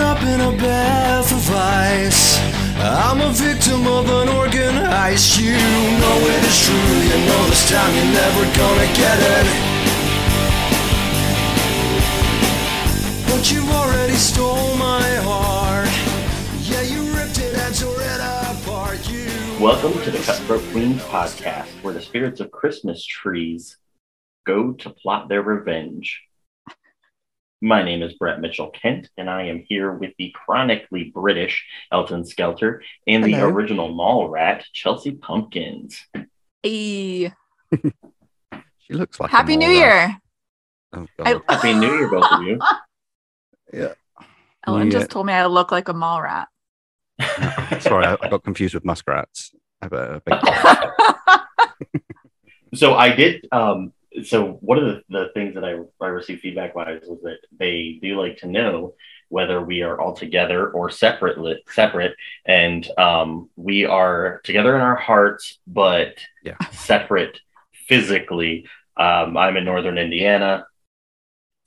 up in a bath of ice. I'm a victim of an organized. You know it is true. You know this time you're never gonna get it. But you already stole my heart. Yeah, you ripped it and tore it apart. You. Welcome to the Cutthroat Queens podcast, where the spirits of Christmas trees go to plot their revenge. My name is Brett Mitchell Kent, and I am here with the chronically British Elton Skelter and the original mall rat, Chelsea Pumpkins. Hey, She looks like a Happy New mole rat. Year. Oh, I- God. Happy New Year, both of you. yeah. Ellen New just told me I look like a mall rat. Sorry, I, I got confused with muskrats. I have a big so I did. Um, so one of the, the things that I, I received feedback wise was that they do like to know whether we are all together or separate. Separate, and um, we are together in our hearts, but Yeah. separate physically. Um, I'm in northern Indiana.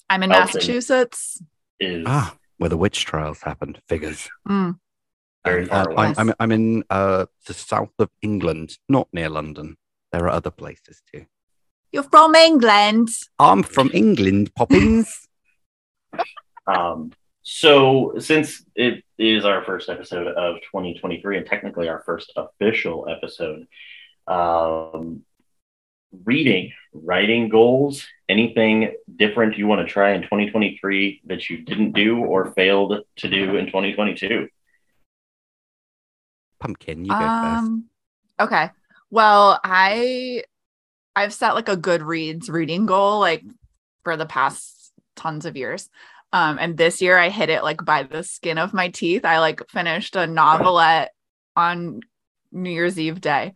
I'm in Elton. Massachusetts. Is ah, where the witch trials happened. Figures. Mm. Very Um, far uh, away. I'm, I'm, I'm in uh, the south of England, not near London. There are other places too. You're from England. I'm from England, Poppins. Um, so since it is our first episode of 2023 and technically our first official episode, um, reading, writing goals, anything different you want to try in 2023 that you didn't do or failed to do in 2022? Pumpkin, you go first. Um, okay. Well, I I've set like a Goodreads reading goal like for the past tons of years. Um, and this year I hit it like by the skin of my teeth. I like finished a novelette on New Year's Eve day.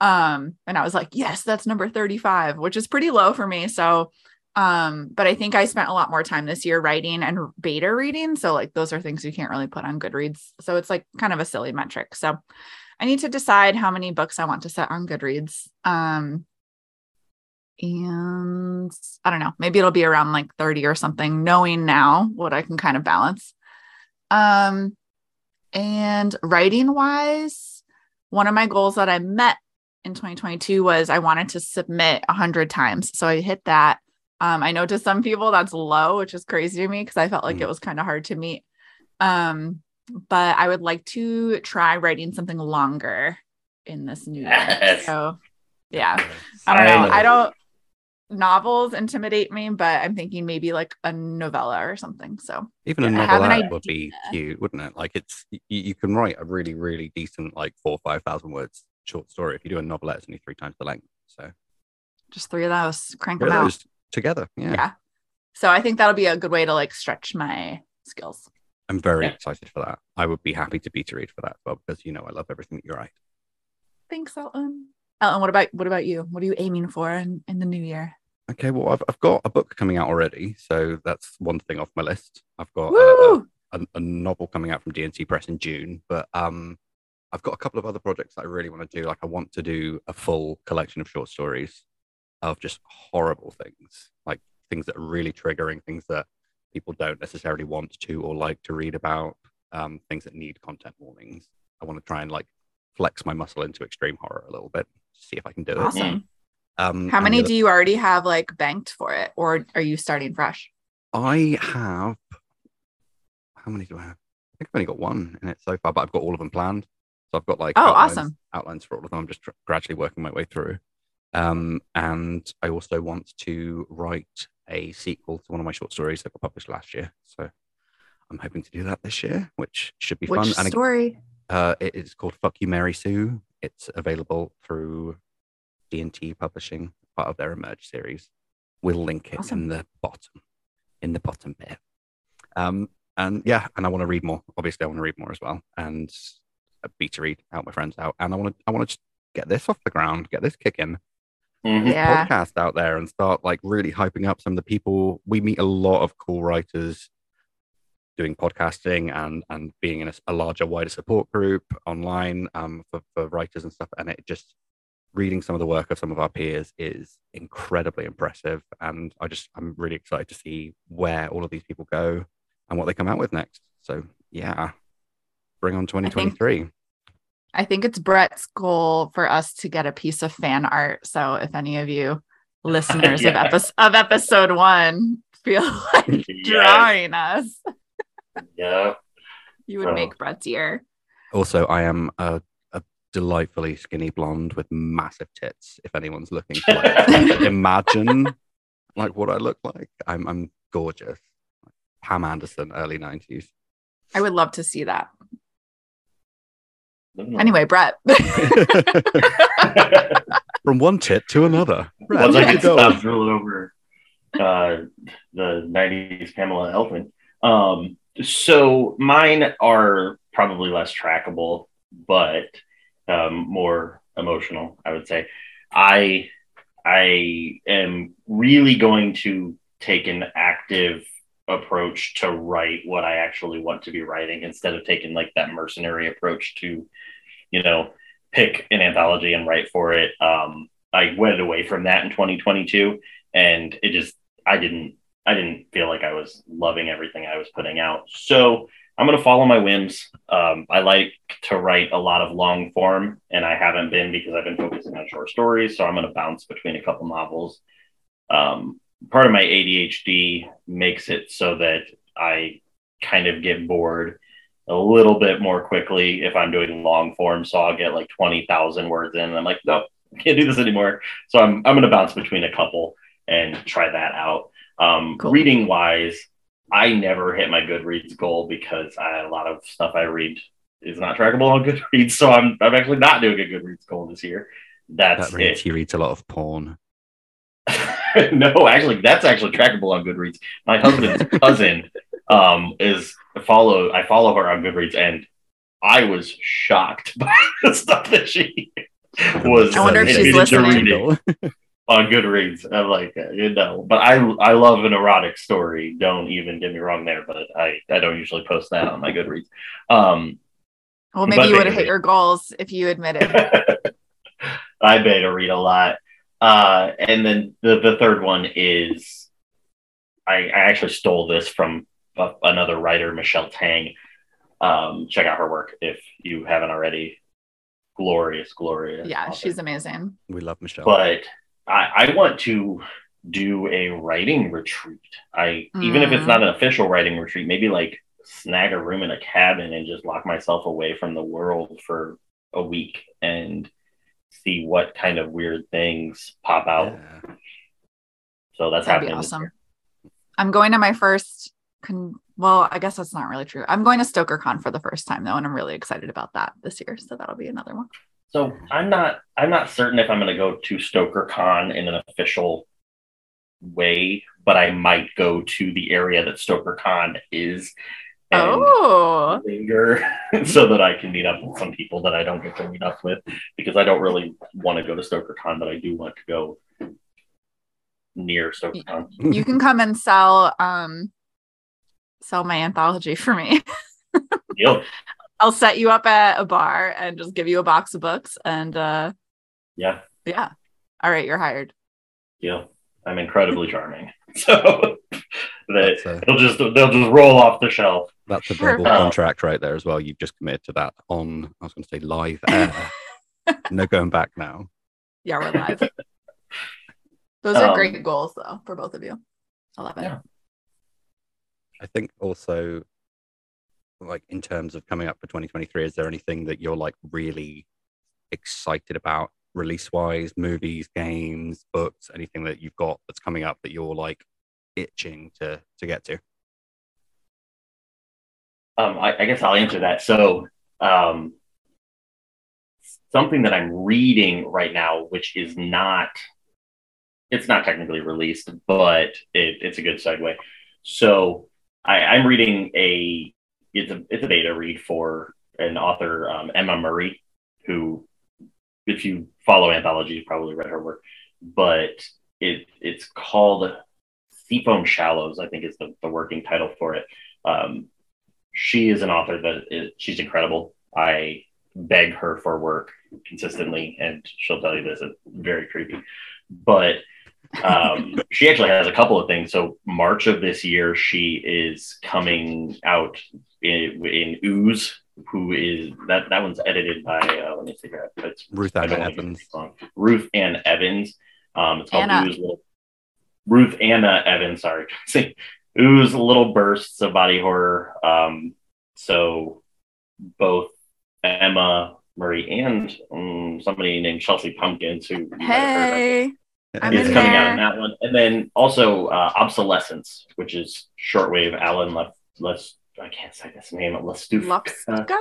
Um, and I was like, yes, that's number 35, which is pretty low for me. So um, but I think I spent a lot more time this year writing and beta reading. So like those are things you can't really put on Goodreads. So it's like kind of a silly metric. So I need to decide how many books I want to set on Goodreads. Um, and I don't know, maybe it'll be around like 30 or something, knowing now what I can kind of balance. Um, and writing wise, one of my goals that I met in 2022 was I wanted to submit 100 times. So I hit that. Um, I know to some people that's low, which is crazy to me because I felt like Mm. it was kind of hard to meet. Um, but I would like to try writing something longer in this new year. Yes. So yeah, I don't know. Finally. I don't novels intimidate me, but I'm thinking maybe like a novella or something. So Even a novella would be cute, wouldn't it? Like it's you, you can write a really, really decent, like four or five thousand words short story. If you do a novelette, it's only three times the length. So just three of those, crank put them out. together. Yeah. Yeah. So I think that'll be a good way to like stretch my skills. I'm very Yeah. excited for that. I would be happy to be to read for that as well because you know I love everything that you write. Thanks, Elton. Ellen, what about what about you? What are you aiming for in, in the new year? Okay, well I've, I've got a book coming out already, so that's one thing off my list. I've got a, a, a, a novel coming out from DNC Press in June, but um, I've got a couple of other projects that I really want to do. Like I want to do a full collection of short stories of just horrible things, like things that are really triggering, things that people don't necessarily want to or like to read about, um, things that need content warnings. I want to try and like flex my muscle into extreme horror a little bit, see if I can do it. Awesome. Um, How many other- do you already have like banked for it, or are you starting fresh? I have. How many do I have? I think I've only got one in it so far, but I've got all of them planned. So I've got like Oh, outlines, awesome. outlines for all of them. I'm just tr- gradually working my way through. Um, and I also want to write a sequel to one of my short stories that got published last year. So I'm hoping to do that this year, which should be Which fun. And story? uh, it is called Fuck You, Mary Sue. It's available through D&T Publishing, part of their Emerge series. We'll link it Awesome. in the bottom, in the bottom bit. Um, and yeah, and I want to read more. Obviously, I want to read more as well, and a beta read, help my friends out, and I want to, I want to get this off the ground, get this kicking, Mhm. Yeah. podcast out there, and start like really hyping up some of the people. We meet a lot of cool writers doing podcasting and and being in a, a larger, wider support group online um, for, for writers and stuff. And it just reading some of the work of some of our peers is incredibly impressive. And I just I'm really excited to see where all of these people go and what they come out with next. So yeah, bring on 2023. I think it's Brett's goal for us to get a piece of fan art. So if any of you listeners of, Yeah. epi- of episode one feel like Yes. drawing us, Yeah. you would Oh. make Brett's ear. Also, I am a delightfully skinny blonde with massive tits. If anyone's looking to like, imagine like what I look like, I'm I'm gorgeous. Pam Anderson, early 90s. I would love to see that. Anyway, Brett. From one tit to another. Right, Once I there you get go. drooling over uh, the 90s Pamela Elfman. Um, so mine are probably less trackable, but um, more emotional, I would say. I I am really going to take an active approach to write what I actually want to be writing instead of taking like that mercenary approach to, you know, pick an anthology and write for it. Um, I went away from that in 2022, and it just I didn't I didn't feel like I was loving everything I was putting out. So I'm gonna follow my whims. Um, I like to write a lot of long form, and I haven't been because I've been focusing on short stories. So I'm gonna bounce between a couple novels. Um, part of my ADHD makes it so that I kind of get bored a little bit more quickly if I'm doing long form. So I'll get like 20,000 words in and I'm like, nope, can't do this anymore. So I'm, I'm going to bounce between a couple and try that out. Um, Cool. Reading wise, I never hit my Goodreads goal because I, a lot of stuff I read is not trackable on Goodreads. So I'm, I'm actually not doing a Goodreads goal this year. That's That reads, it. he reads a lot of porn. no, actually, that's actually trackable on Goodreads. My husband's cousin um, is follow. I follow her on Goodreads, and I was shocked by the stuff that she was. I wonder if admitting she's to listening. Reading on Goodreads. I'm like, uh, you know, but I I love an erotic story. Don't even get me wrong there, but I I don't usually post that on my Goodreads. Um, Well, maybe you would have hit your goals if you admitted. I beta read a lot. Uh, and then the, the third one is I, I actually stole this from a, another writer, Michelle Tang. Um, check out her work if you haven't already. Glorious, glorious. Yeah, author. she's amazing. We love Michelle. But I, I want to do a writing retreat. I even if it's Mm. not an official writing retreat, maybe like snag a room in a cabin and just lock myself away from the world for a week and see what kind of weird things pop out. Yeah. So that's That'd happening. this awesome. I'm going to my first. Con- well, I guess that's not really true. I'm going to StokerCon for the first time though, and I'm really excited about that this year. So that'll be another one. So I'm not I'm not certain if I'm going to go to Stoker Con in an official way, but I might go to the area that Stoker Con is. and Oh, linger so that I can meet up with some people that I don't get to meet up with because I don't really want to go to Stoker Con, but I do want to go near StokerCon. you can come and sell um sell my anthology for me. Deal. I'll set you up at a bar and just give you a box of books and uh Yeah, yeah. All right, you're hired. deal. I'm incredibly charming. So that a, they'll just they'll just roll off the shelf. that's a verbal Oh. contract right there as well. You've just committed to that on, I was going to say live air. no going back now. Yeah, we're live. Those are Um, great goals though for both of you. I love it. Yeah. I think also, like in terms of coming up for 2023, is there anything that you're like really excited about release wise, movies, games, books, anything that you've got that's coming up that you're like itching to to get to? Um, I, I guess I'll answer that. So, um, something that I'm reading right now, which is not, it's not technically released, but it, it's a good segue. So, I, I'm reading a, it's a, it's a beta read for an author, um, Emma Murray, who, if you follow anthology, you've probably read her work, but it, it's called Seafoam Shallows, I think is the, the working title for it. Um, she is an author that is, she's incredible. I beg her for work consistently, and she'll tell you this. It's very creepy, but um, she actually has a couple of things. So March of this year, she is coming out in, in Ooze, who is that that one's edited by uh, let me see here. It's Ruth I Anna don't wanna get Evans. Ruth Ann Evans. Um, it's called Anna. Ooze Little Ruth Anna Evans. Sorry, Ooze Little Bursts of Body Horror. Um, so both Emma Murray and um, somebody named Chelsea Pumpkins, who you might have heard of, Hey, I'm is in coming out there. in that one, and then also uh, Obsolescence, which is shortwave Alan Lef. Les, I can't say this name. Lestufka. Lupska,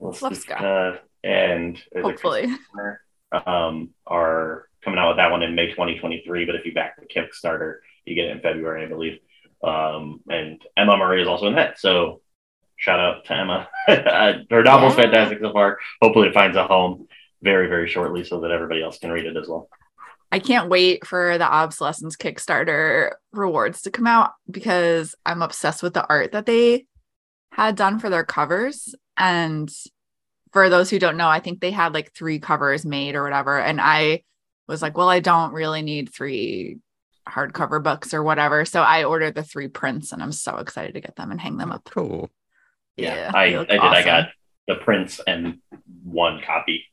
Lestufka and hopefully. Um, are coming out with that one in May 2023. But if you back the Kickstarter, you get it in February, I believe. Um, and Emma Murray is also in that. So shout out to Emma. Her novel's Yeah. fantastic so far. Hopefully, it finds a home very, very shortly so that everybody else can read it as well. I can't wait for the Obsolescence Kickstarter rewards to come out because I'm obsessed with the art that they had done for their covers. And for those who don't know, I think they had like three covers made or whatever. And I was like, well, I don't really need three hardcover books or whatever. So I ordered the three prints and I'm so excited to get them and hang them up. Cool. Yeah, Yeah, I, I look did. I got the prints and one copy.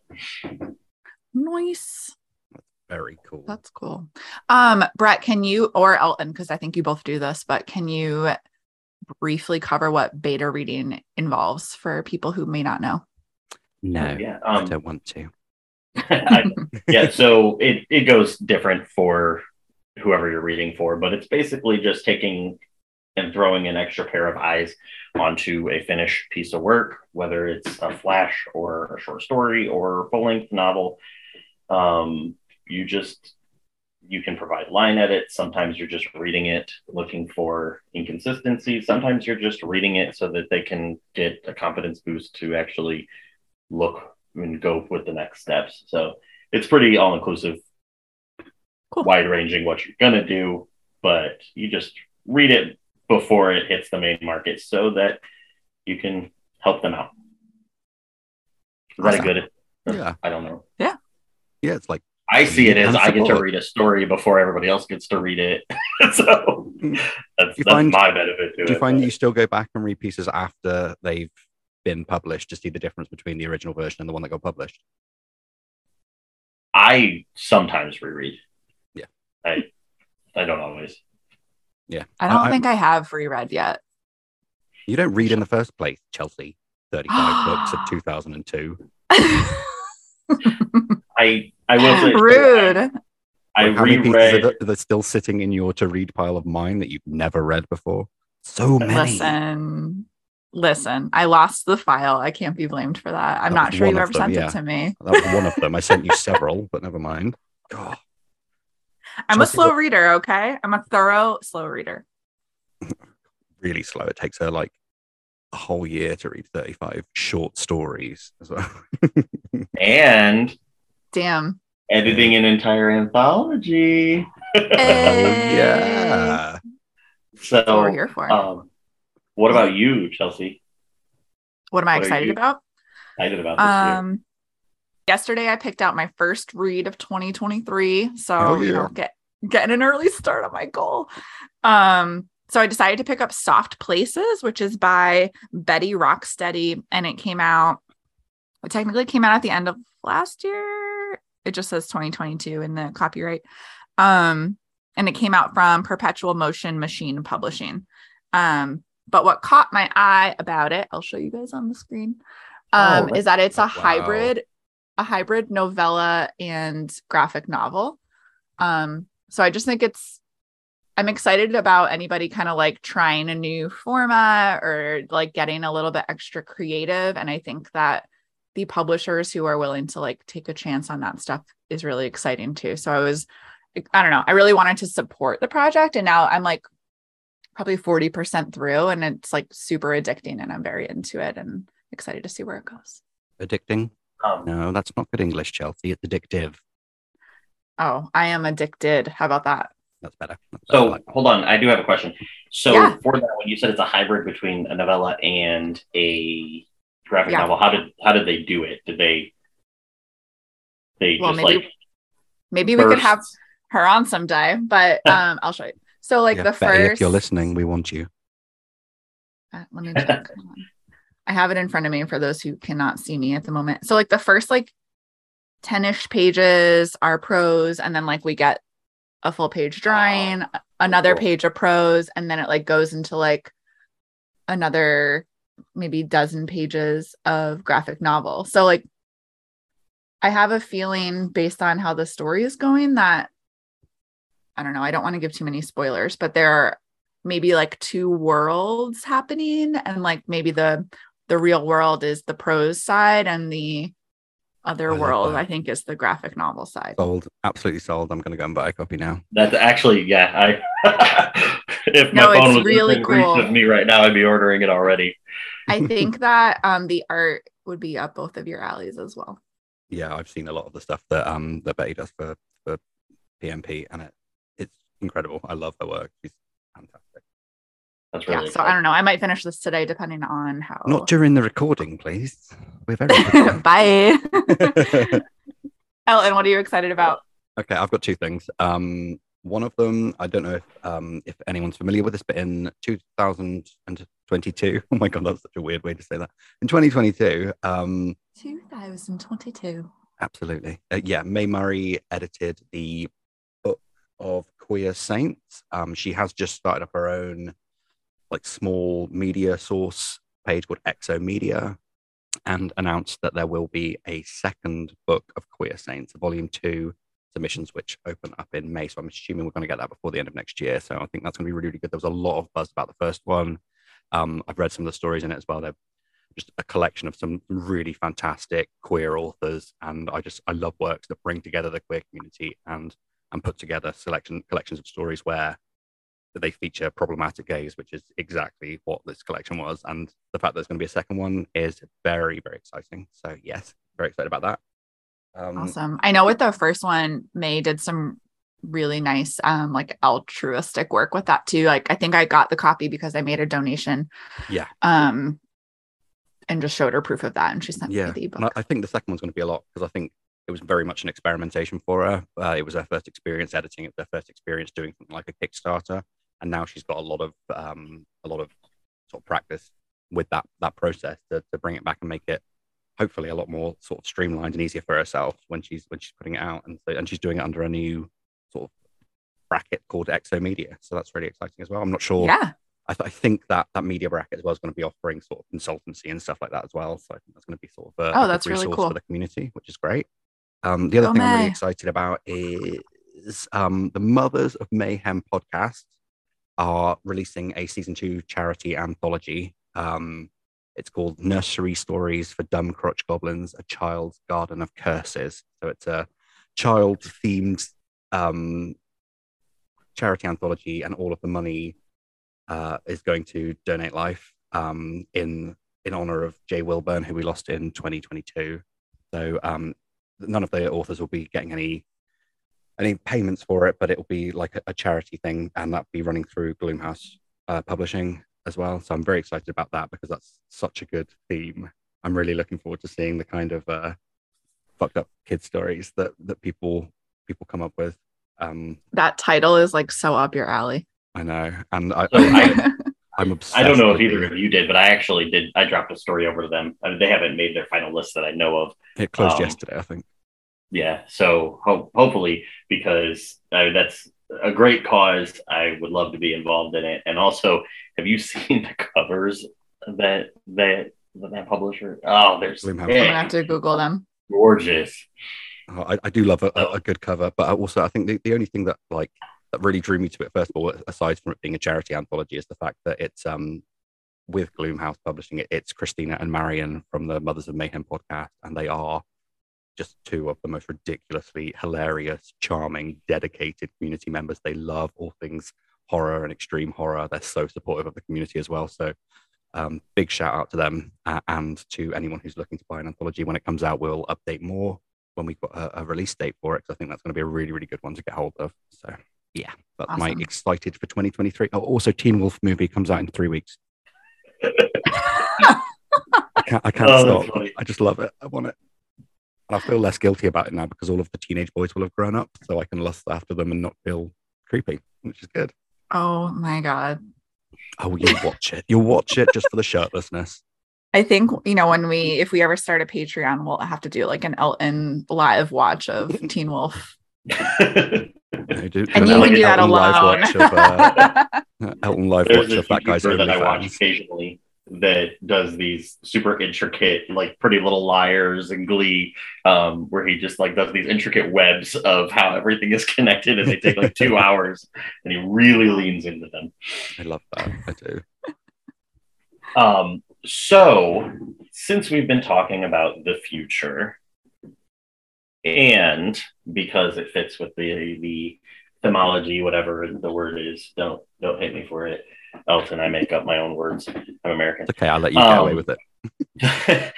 Nice. Very cool. That's cool. Um, Brett, can you or Elton, because I think you both do this, but can you briefly cover what beta reading involves for people who may not know? no, yeah. I Um, don't want to. I- yeah, so it, it goes different for whoever you're reading for, but it's basically just taking and throwing an extra pair of eyes onto a finished piece of work, whether it's a flash or a short story or a full length novel. Um, you just you can provide line edits. Sometimes you're just reading it looking for inconsistencies. Sometimes you're just reading it so that they can get a confidence boost to actually look and go with the next steps. So it's pretty all inclusive, Cool. wide ranging what you're gonna do, but you just read it before it hits the main market so that you can help them out. Is that a good? Yeah. I don't know. Yeah. Yeah, it's like I see it as I get to read a story before everybody else gets to read it. so that's, You that's find- my benefit to it. do you find but- that you still go back and read pieces after they've been published to see the difference between the original version and the one that got published? I sometimes reread. Yeah. I I don't always. Yeah. I don't I- think I have reread yet. You don't read in the first place, Chelsea. 35 books of 2002. I I will say Rude. I, I Like, how many reread pieces are, are still sitting in your to read pile of mine that you've never read before? So many. Listen, listen. I lost the file. I can't be blamed for that. I'm That not sure you ever them, sent yeah. it to me. That was one of them. I sent you several, but never mind. God, I'm a slow what- reader. Okay, I'm a thorough slow reader. really slow. It takes her like a whole year to read 35 short stories as well. and Damn. editing an entire anthology. Hey. yeah. That's what So we're here for. um what about you, Chelsea? what am I what excited about? Excited about this year. Um, yesterday I picked out my first read of 2023. So Hell you know, get getting an early start on my goal. Um, so I decided to pick up Soft Places, which is by Betty Rocksteady, and it came out. It technically came out at the end of last year. It just says 2022 in the copyright. Um, and it came out from Perpetual Motion Machine Publishing. Um, but what caught my eye about it, I'll show you guys on the screen, um, Oh, is that it's a wow. hybrid, a hybrid novella and graphic novel. Um, so I just think it's I'm excited about anybody kind of like trying a new format or like getting a little bit extra creative. And I think that the publishers who are willing to like take a chance on that stuff is really exciting too. So I was, I don't know, I really wanted to support the project. And now I'm like probably 40% through and it's like super addicting and I'm very into it and excited to see where it goes. Addicting? Um, No, that's not good English, Chelsea. It's addictive. Oh, I am addicted. How about that? That's better. That's. So Like, hold on, I do have a question. So Yeah. for that, when you said it's a hybrid between a novella and a graphic Yeah. novel, how did how did they do it? Did they they Well, just maybe like Maybe we could have her on someday, but um, I'll show you. So like Yeah, the Betty, first. if you're listening, we want you. Uh, let me check. I have it in front of me for those who cannot see me at the moment. So like the first like 10ish pages are prose and then like we get a full page drawing, another cool. page of prose and then it like goes into like another maybe dozen pages of graphic novel. So like I have a feeling based on how the story is going that I don't know, I don't want to give too many spoilers, but there are maybe like two worlds happening and like maybe the the real world is the prose side and the other I world. I think is the graphic novel side. Sold. Absolutely sold. I'm going to go and buy a copy now. That's actually yeah. I if my No, phone it's was really within reach cool. of me right now, I'd be ordering it already. I think that um the art would be up both of your alleys as well. Yeah, I've seen a lot of the stuff that um that Betty does for for PMP, and it it's incredible. I love her work. She's fantastic. That's Yeah, really so I don't know. I might finish this today depending on how Not during the recording, please. We're very. good Bye. Elton, what are you excited about? Okay, I've got two things. Um, one of them, I don't know if um, if anyone's familiar with this, but in 2022, oh my god, that's such a weird way to say that. In 2022, um, 2022. absolutely, uh, yeah, Mae Murray edited the book of Queer Saints. Um, she has just started up her own like small media source page called Exo Media, and announced that there will be a second book of Queer Saints, volume two submissions, which open up in May. So I'm assuming we're going to get that before the end of next year. So I think that's going to be really, really good. There was a lot of buzz about the first one. Um, I've read some of the stories in it as well. They're just a collection of some really fantastic queer authors, and I just I love works that bring together the queer community and and put together selection collections of stories where they feature problematic gays, which is exactly what this collection was. And the fact that there's going to be a second one is very, very exciting. So yes, very excited about that. Um, Awesome. I know with the first one, Mae did some really nice um like altruistic work with that too. Like I think I got the copy because I made a donation. Yeah. Um and just showed her proof of that and she sent Yeah, me the and I. I think the second one's going to be a lot because I think it was very much an experimentation for her. Uh, it was her first experience editing. It was her first experience doing something like a Kickstarter, and now she's got a lot of um, a lot of sort of practice with that that process to, to bring it back and make it hopefully a lot more sort of streamlined and easier for herself when she's when she's putting it out. And so, and she's doing it under a new sort of bracket called Exo Media. So that's really exciting as well. I'm not sure. Yeah. I, th- I think that that media bracket as well is going to be offering sort of consultancy and stuff like that as well. So I think that's going to be sort of a, Oh, a that's really resource cool. for the community, which is great. Um, the other Go thing I'm really excited about is um, the Mothers of Mayhem podcast are releasing a season two charity anthology. Um, it's called Nursery Stories for Dumb Crotch Goblins: A Child's Garden of Curses. So it's a child themed um, charity anthology, and all of the money uh, is going to Donate Life um, in in honor of Jay Wilburn, who we lost in 2022. So um, none of the authors will be getting any any payments for it, but it will be like a, a charity thing, and that'll be running through Gloomhouse uh, Publishing as well. So I'm very excited about that because that's such a good theme. I'm really looking forward to seeing the kind of uh, fucked up kid stories that that people people come up with. Um, That title is like so up your alley. I know, and I, So I, I'm obsessed. I don't know if either the- of you did, but I actually did. I dropped a story over to them. I mean, they haven't made their final list that I know of. It closed um, yesterday, I think. Yeah, so ho- hopefully, because uh, that's a great cause, I would love to be involved in it. And also, have you seen the covers that that that, that publisher? Oh, they're I'm gonna have to Google them. gorgeous. Oh, I, I do love a, a, a good cover, but I also I think the, the only thing that like that really drew me to it first of all, aside from it being a charity anthology, is the fact that it's um with Gloomhouse publishing it. It's Christina and Marion from the Mothers of Mayhem podcast, and they are just two of the most ridiculously hilarious, charming, dedicated community members. They love all things horror and extreme horror. They're so supportive of the community as well. So um, big shout out to them uh, and to anyone who's looking to buy an anthology when it comes out. We'll update more when we've got a, a release date for it. 'cause I think that's going to be a really, really good one to get hold of. So yeah, that's my Awesome. excited for 2023. Oh, also, Teen Wolf movie comes out in three weeks. I can't, I can't Oh, stop. I just love it. I want it. And I feel less guilty about it now because all of the teenage boys will have grown up, so I can lust after them and not feel creepy, which is good. Oh my god. Oh, you'll watch it. You'll watch it just for the shirtlessness. I think you know when we if we ever start a Patreon, we'll have to do like an Elton live watch of Teen Wolf. You do, And you an can do that Elton live watch of, uh, Elton live There's watch of that guy's YouTuber that I watch occasionally that does these super intricate, like Pretty Little Liars and Glee, um, where he just like does these intricate webs of how everything is connected, and they take like two hours, and he really leans into them. I love that. I do. Um, so, since we've been talking about the future, and because it fits with the the themology, whatever the word is, don't don't hate me for it, Elton. I make up my own words. I'm American. Okay. I'll let you get away Um, with it.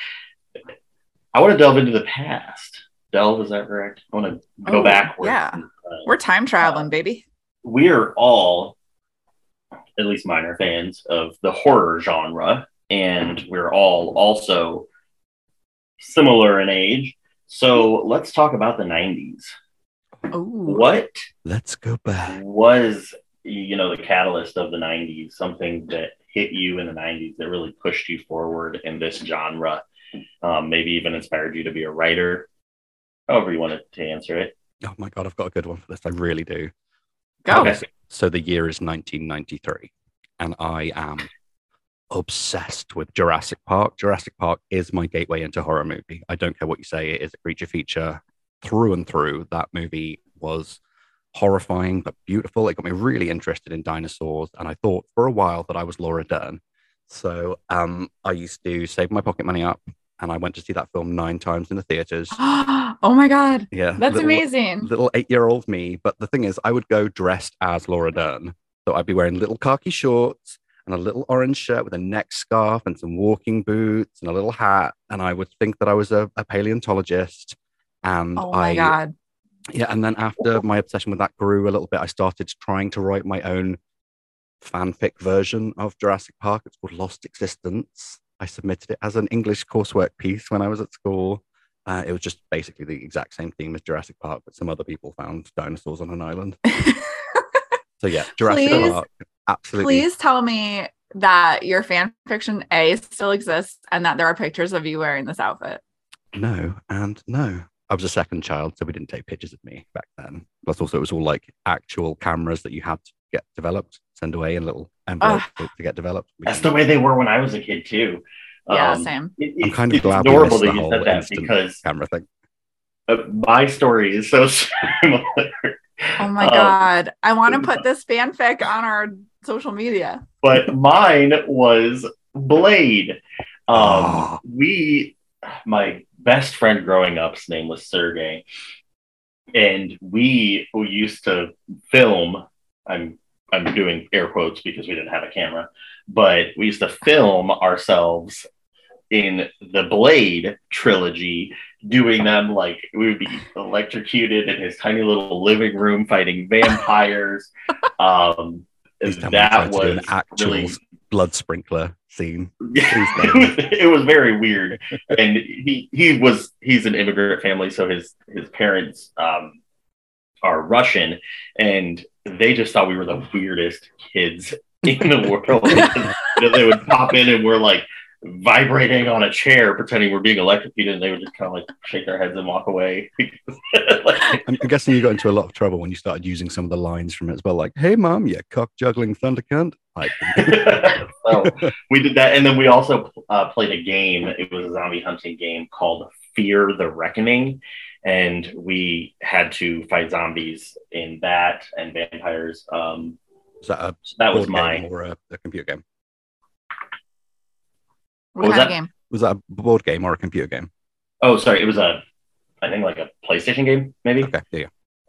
I want to delve into the past. Delve, is that correct? I want to go Oh, backwards. yeah. Uh, We're time traveling, baby. we are all, at least minor fans of the horror genre, and we're all also similar in age. So let's talk about the 90s. Oh, What Let's go back. was, you know, the catalyst of the 90s? Something that hit you in the 90s that really pushed you forward in this genre? Um, maybe even inspired you to be a writer, however you wanted to answer it. Oh my god, I've got a good one for this. I really do. go. Okay. So the year is 1993, and I am obsessed with Jurassic Park. Jurassic Park is my gateway into horror movie. I don't care what you say; it is a creature feature through and through. That movie was horrifying but beautiful. It got me really interested in dinosaurs, and I thought for a while that I was Laura Dern. So um, I used to save my pocket money up, and I went to see that film nine times in the theaters. oh my god. Yeah, That's little- amazing. little eight year old me. But the thing is, I would go dressed as Laura Dern. So I'd be wearing little khaki shorts and a little orange shirt with a neck scarf and some walking boots and a little hat. And I would think that I was a, a paleontologist. And Oh my I, god. Yeah. And then after my obsession with that grew a little bit, I started trying to write my own fanfic version of Jurassic Park. It's called Lost Existence. I submitted it as an English coursework piece when I was at school. Uh, it was just basically the exact same theme as Jurassic Park, but some other people found dinosaurs on an island. So yeah, Jurassic Please- Park, absolutely. Please tell me that your fan fiction A still exists and that there are pictures of you wearing this outfit. No, and no. I was a second child, so we didn't take pictures of me back then. Plus, also, it was all like actual cameras that you had to get developed, send away in little envelopes to, to get developed. We That's the way they were when I was a kid too. Yeah, Um, same. it- I'm kind of glad we adorable missed that the you whole said that because camera thing. uh, my story is so similar. Oh my Um, god. I want to put this fanfic on our social media. but mine was Blade. Um, Oh. We, my best friend growing up's name was Sergey, and we who used to film. I'm I'm doing air quotes because we didn't have a camera, but we used to film ourselves in the Blade trilogy, doing them like we would be electrocuted in his tiny little living room fighting vampires. Um, Please tell me you that do an actual really blood sprinkler scene. was, it was very weird. And he he was he's an immigrant family, so his his parents um, are Russian, and they just thought we were the weirdest kids in the world. They would pop in and we're like vibrating on a chair, pretending we're being electrocuted, and they would just kind of like shake their heads and walk away. Like, I'm, guessing you got into a lot of trouble when you started using some of the lines from it as well, like "Hey, mom, you cock juggling thunder cunt." So we did that, and then we also uh, played a game. It was a zombie hunting game called Fear the Reckoning, and we had to fight zombies in that and vampires. Um, that that was mine. or a, a computer game? What was kind of that? game? Was that a board game or a computer game? Oh, sorry, it was a, I think like a PlayStation game, maybe. Okay, yeah,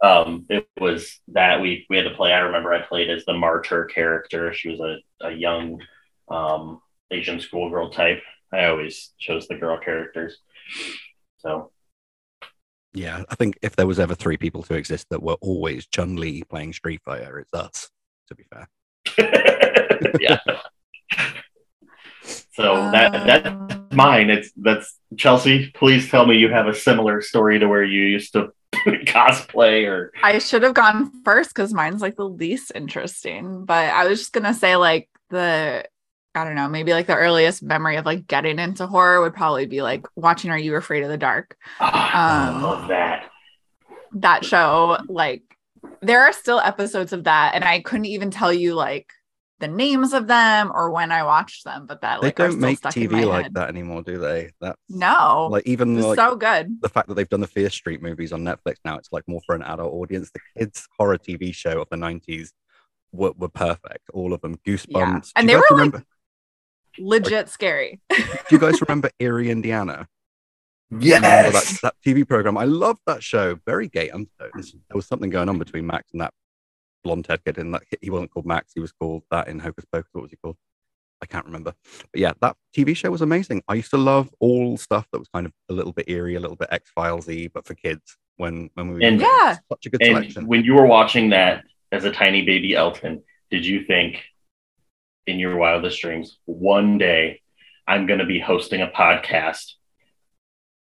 yeah. Um, it was that we we had to play. I remember I played as the martyr character. She was a, a young um, Asian schoolgirl type. I always chose the girl characters. So Yeah, I think if there was ever three people to exist that were always Chun Li playing Street Fighter, it's us. To be fair, yeah. So that that's mine. It's that's Chelsea. Please tell me you have a similar story to where you used to cosplay or I should have gone first because mine's like the least interesting. But I was just gonna say like the I don't know, maybe like the earliest memory of like getting into horror would probably be like watching Are You Afraid of the Dark? Ah, I Um, love that. That show, like there are still episodes of that, and I couldn't even tell you like the names of them or when I watched them, but that They like are don't still make stuck TV like head. that anymore, do they? That No, like even like so good. the fact that they've done the Fear Street movies on Netflix now, it's like more for an adult audience. The kids' horror TV show of the 90s were, were perfect. All of them. Goosebumps. Do And you they guys were, like, remember, Legit scary. Do you guys remember Erie, Indiana? Remember Yes. That, that TV program. I love that show. Very gay undertones. There was something going on between Max and that blonde head kid. And that he wasn't called Max. He was called that in Hocus Pocus. What was he called? I can't remember. But yeah, that TV show was amazing. I used to love all stuff that was kind of a little bit eerie, a little bit X Filesy, but for kids. When when we were And- Yeah. such a good And selection. when you were watching that as a tiny baby Elton, did you think in your wildest dreams, one day I'm going to be hosting a podcast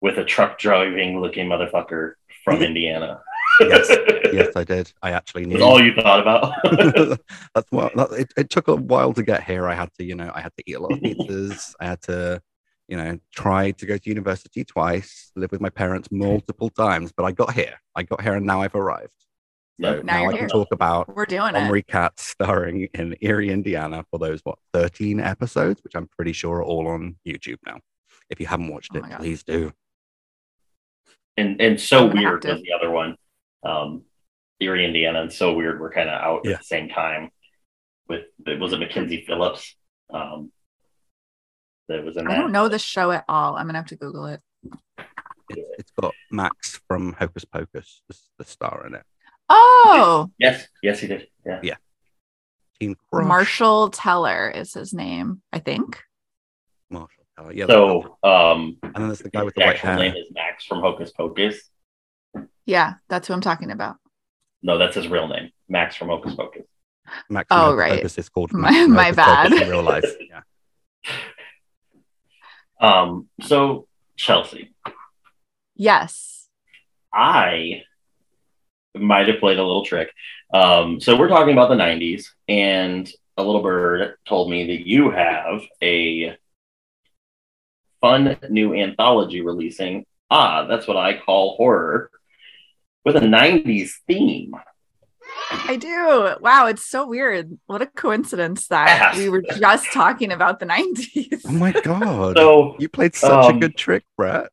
with a truck driving looking motherfucker from Indiana? Yes, yes, I did. I actually That's knew. all you thought about. That's what that, it, it took a while to get here. I had to, you know, I had to eat a lot of pizzas. I had to, you know, try to go to university twice, live with my parents multiple times, but I got here. I got here and now I've arrived. So Now now, I can here. talk about We're doing it. Omri Katz starring in Erie, Indiana for those, what, 13 episodes, which I'm pretty sure are all on YouTube now. If you haven't watched Oh it, my please do. and and so I'm gonna have weird was the other one. Um, Erie, Indiana, and so weird. We're kind of out Yeah. at the same time. With it was it Mackenzie Phillips. Um, that was in I don't know the show at all. I'm gonna have to Google it. It's, it's got Max from Hocus Pocus, the, the star in it. Oh, Yes, yes, he did. Yeah. Yeah. Team Crush. Marshall Teller is his name, I think. Marshall. Teller. Yeah. So, um, and then there's the guy with the white actual hair. name is Max from Hocus Pocus. Yeah, that's who I'm talking about. No, that's his real name, Max from Hocus Pocus. Max Oh, from right. Focus is called My- Max from my Hocus Pocus bad. in real life. Yeah. Um, so Chelsea, Yes. I might have played a little trick. Um, so we're talking about the '90s, and a little bird told me that you have a fun new anthology releasing. Ah, that's what I call horror with a '90s theme. I do. Wow, it's so weird. What a coincidence that Yes. we were just talking about the 90s. Oh my god. So you played such a um, good trick, Brett.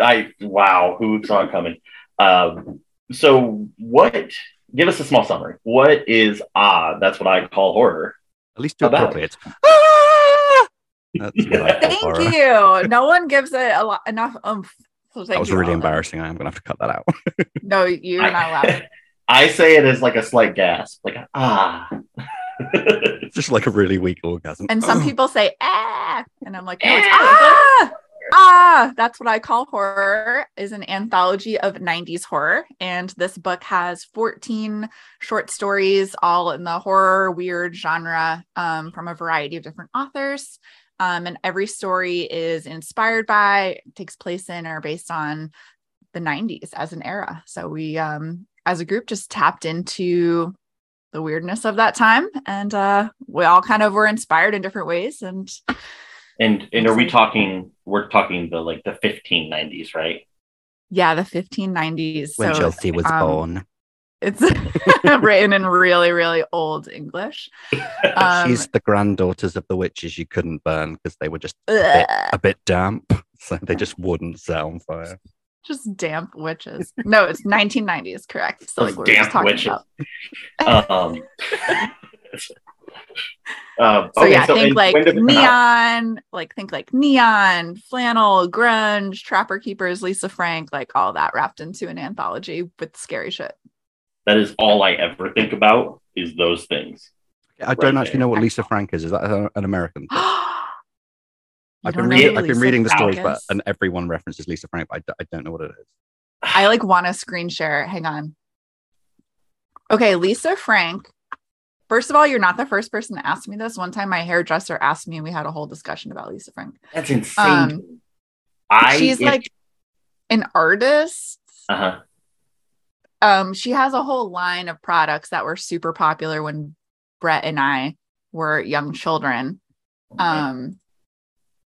I wow, who saw it coming? Um, so what? Give us a small summary. What is ah? That's what I call horror. At least do about appropriate. Ah! That's what I call Thank horror. you. No one gives it a lot enough oomph. So That was really embarrassing. I'm gonna have to cut that out. No, you're I- not allowed. I say it as like a slight gasp, like ah. it's just like a really weak orgasm. And some people say ah, and I'm like, no, it's Ah. ah. Ah, that's what I call horror is an anthology of 90s horror. And this book has 14 short stories, all in the horror weird genre um, from a variety of different authors. Um, and every story is inspired by, takes place in, or based on the 90s as an era. So we, um, as a group, just tapped into the weirdness of that time. And uh, we all kind of were inspired in different ways. And and and are we talking? We're talking the like the 1590s, right? yeah, the 1590s. when so Chelsea was um, born. It's written in really, really old English. Um, She's the granddaughters of the witches you couldn't burn because they were just a bit, a bit damp. So they just wouldn't set on fire. just damp witches. No, it's 1990s, correct. So like we were just damp talking witches. about. um, uh, So okay, yeah, think like when did it come out? neon, like think like neon, flannel, grunge, trapper keepers, Lisa Frank, like all that wrapped into an anthology with scary shit. That is all I ever think about is those things. I don't actually there. know what Lisa Frank is. Is that an American I've been, know reading, I've been reading the stories, but and everyone references Lisa Frank, but I, d- I don't know what it is. I like want to screen share. Hang on. Okay, Lisa Frank First of all, you're not the first person to ask me this. One time, my hairdresser asked me, and we had a whole discussion about Lisa Frank. That's insane. Um, I She's it- like an artist. uh-huh. Um, she has a whole line of products that were super popular when Brett and I were young children. Um,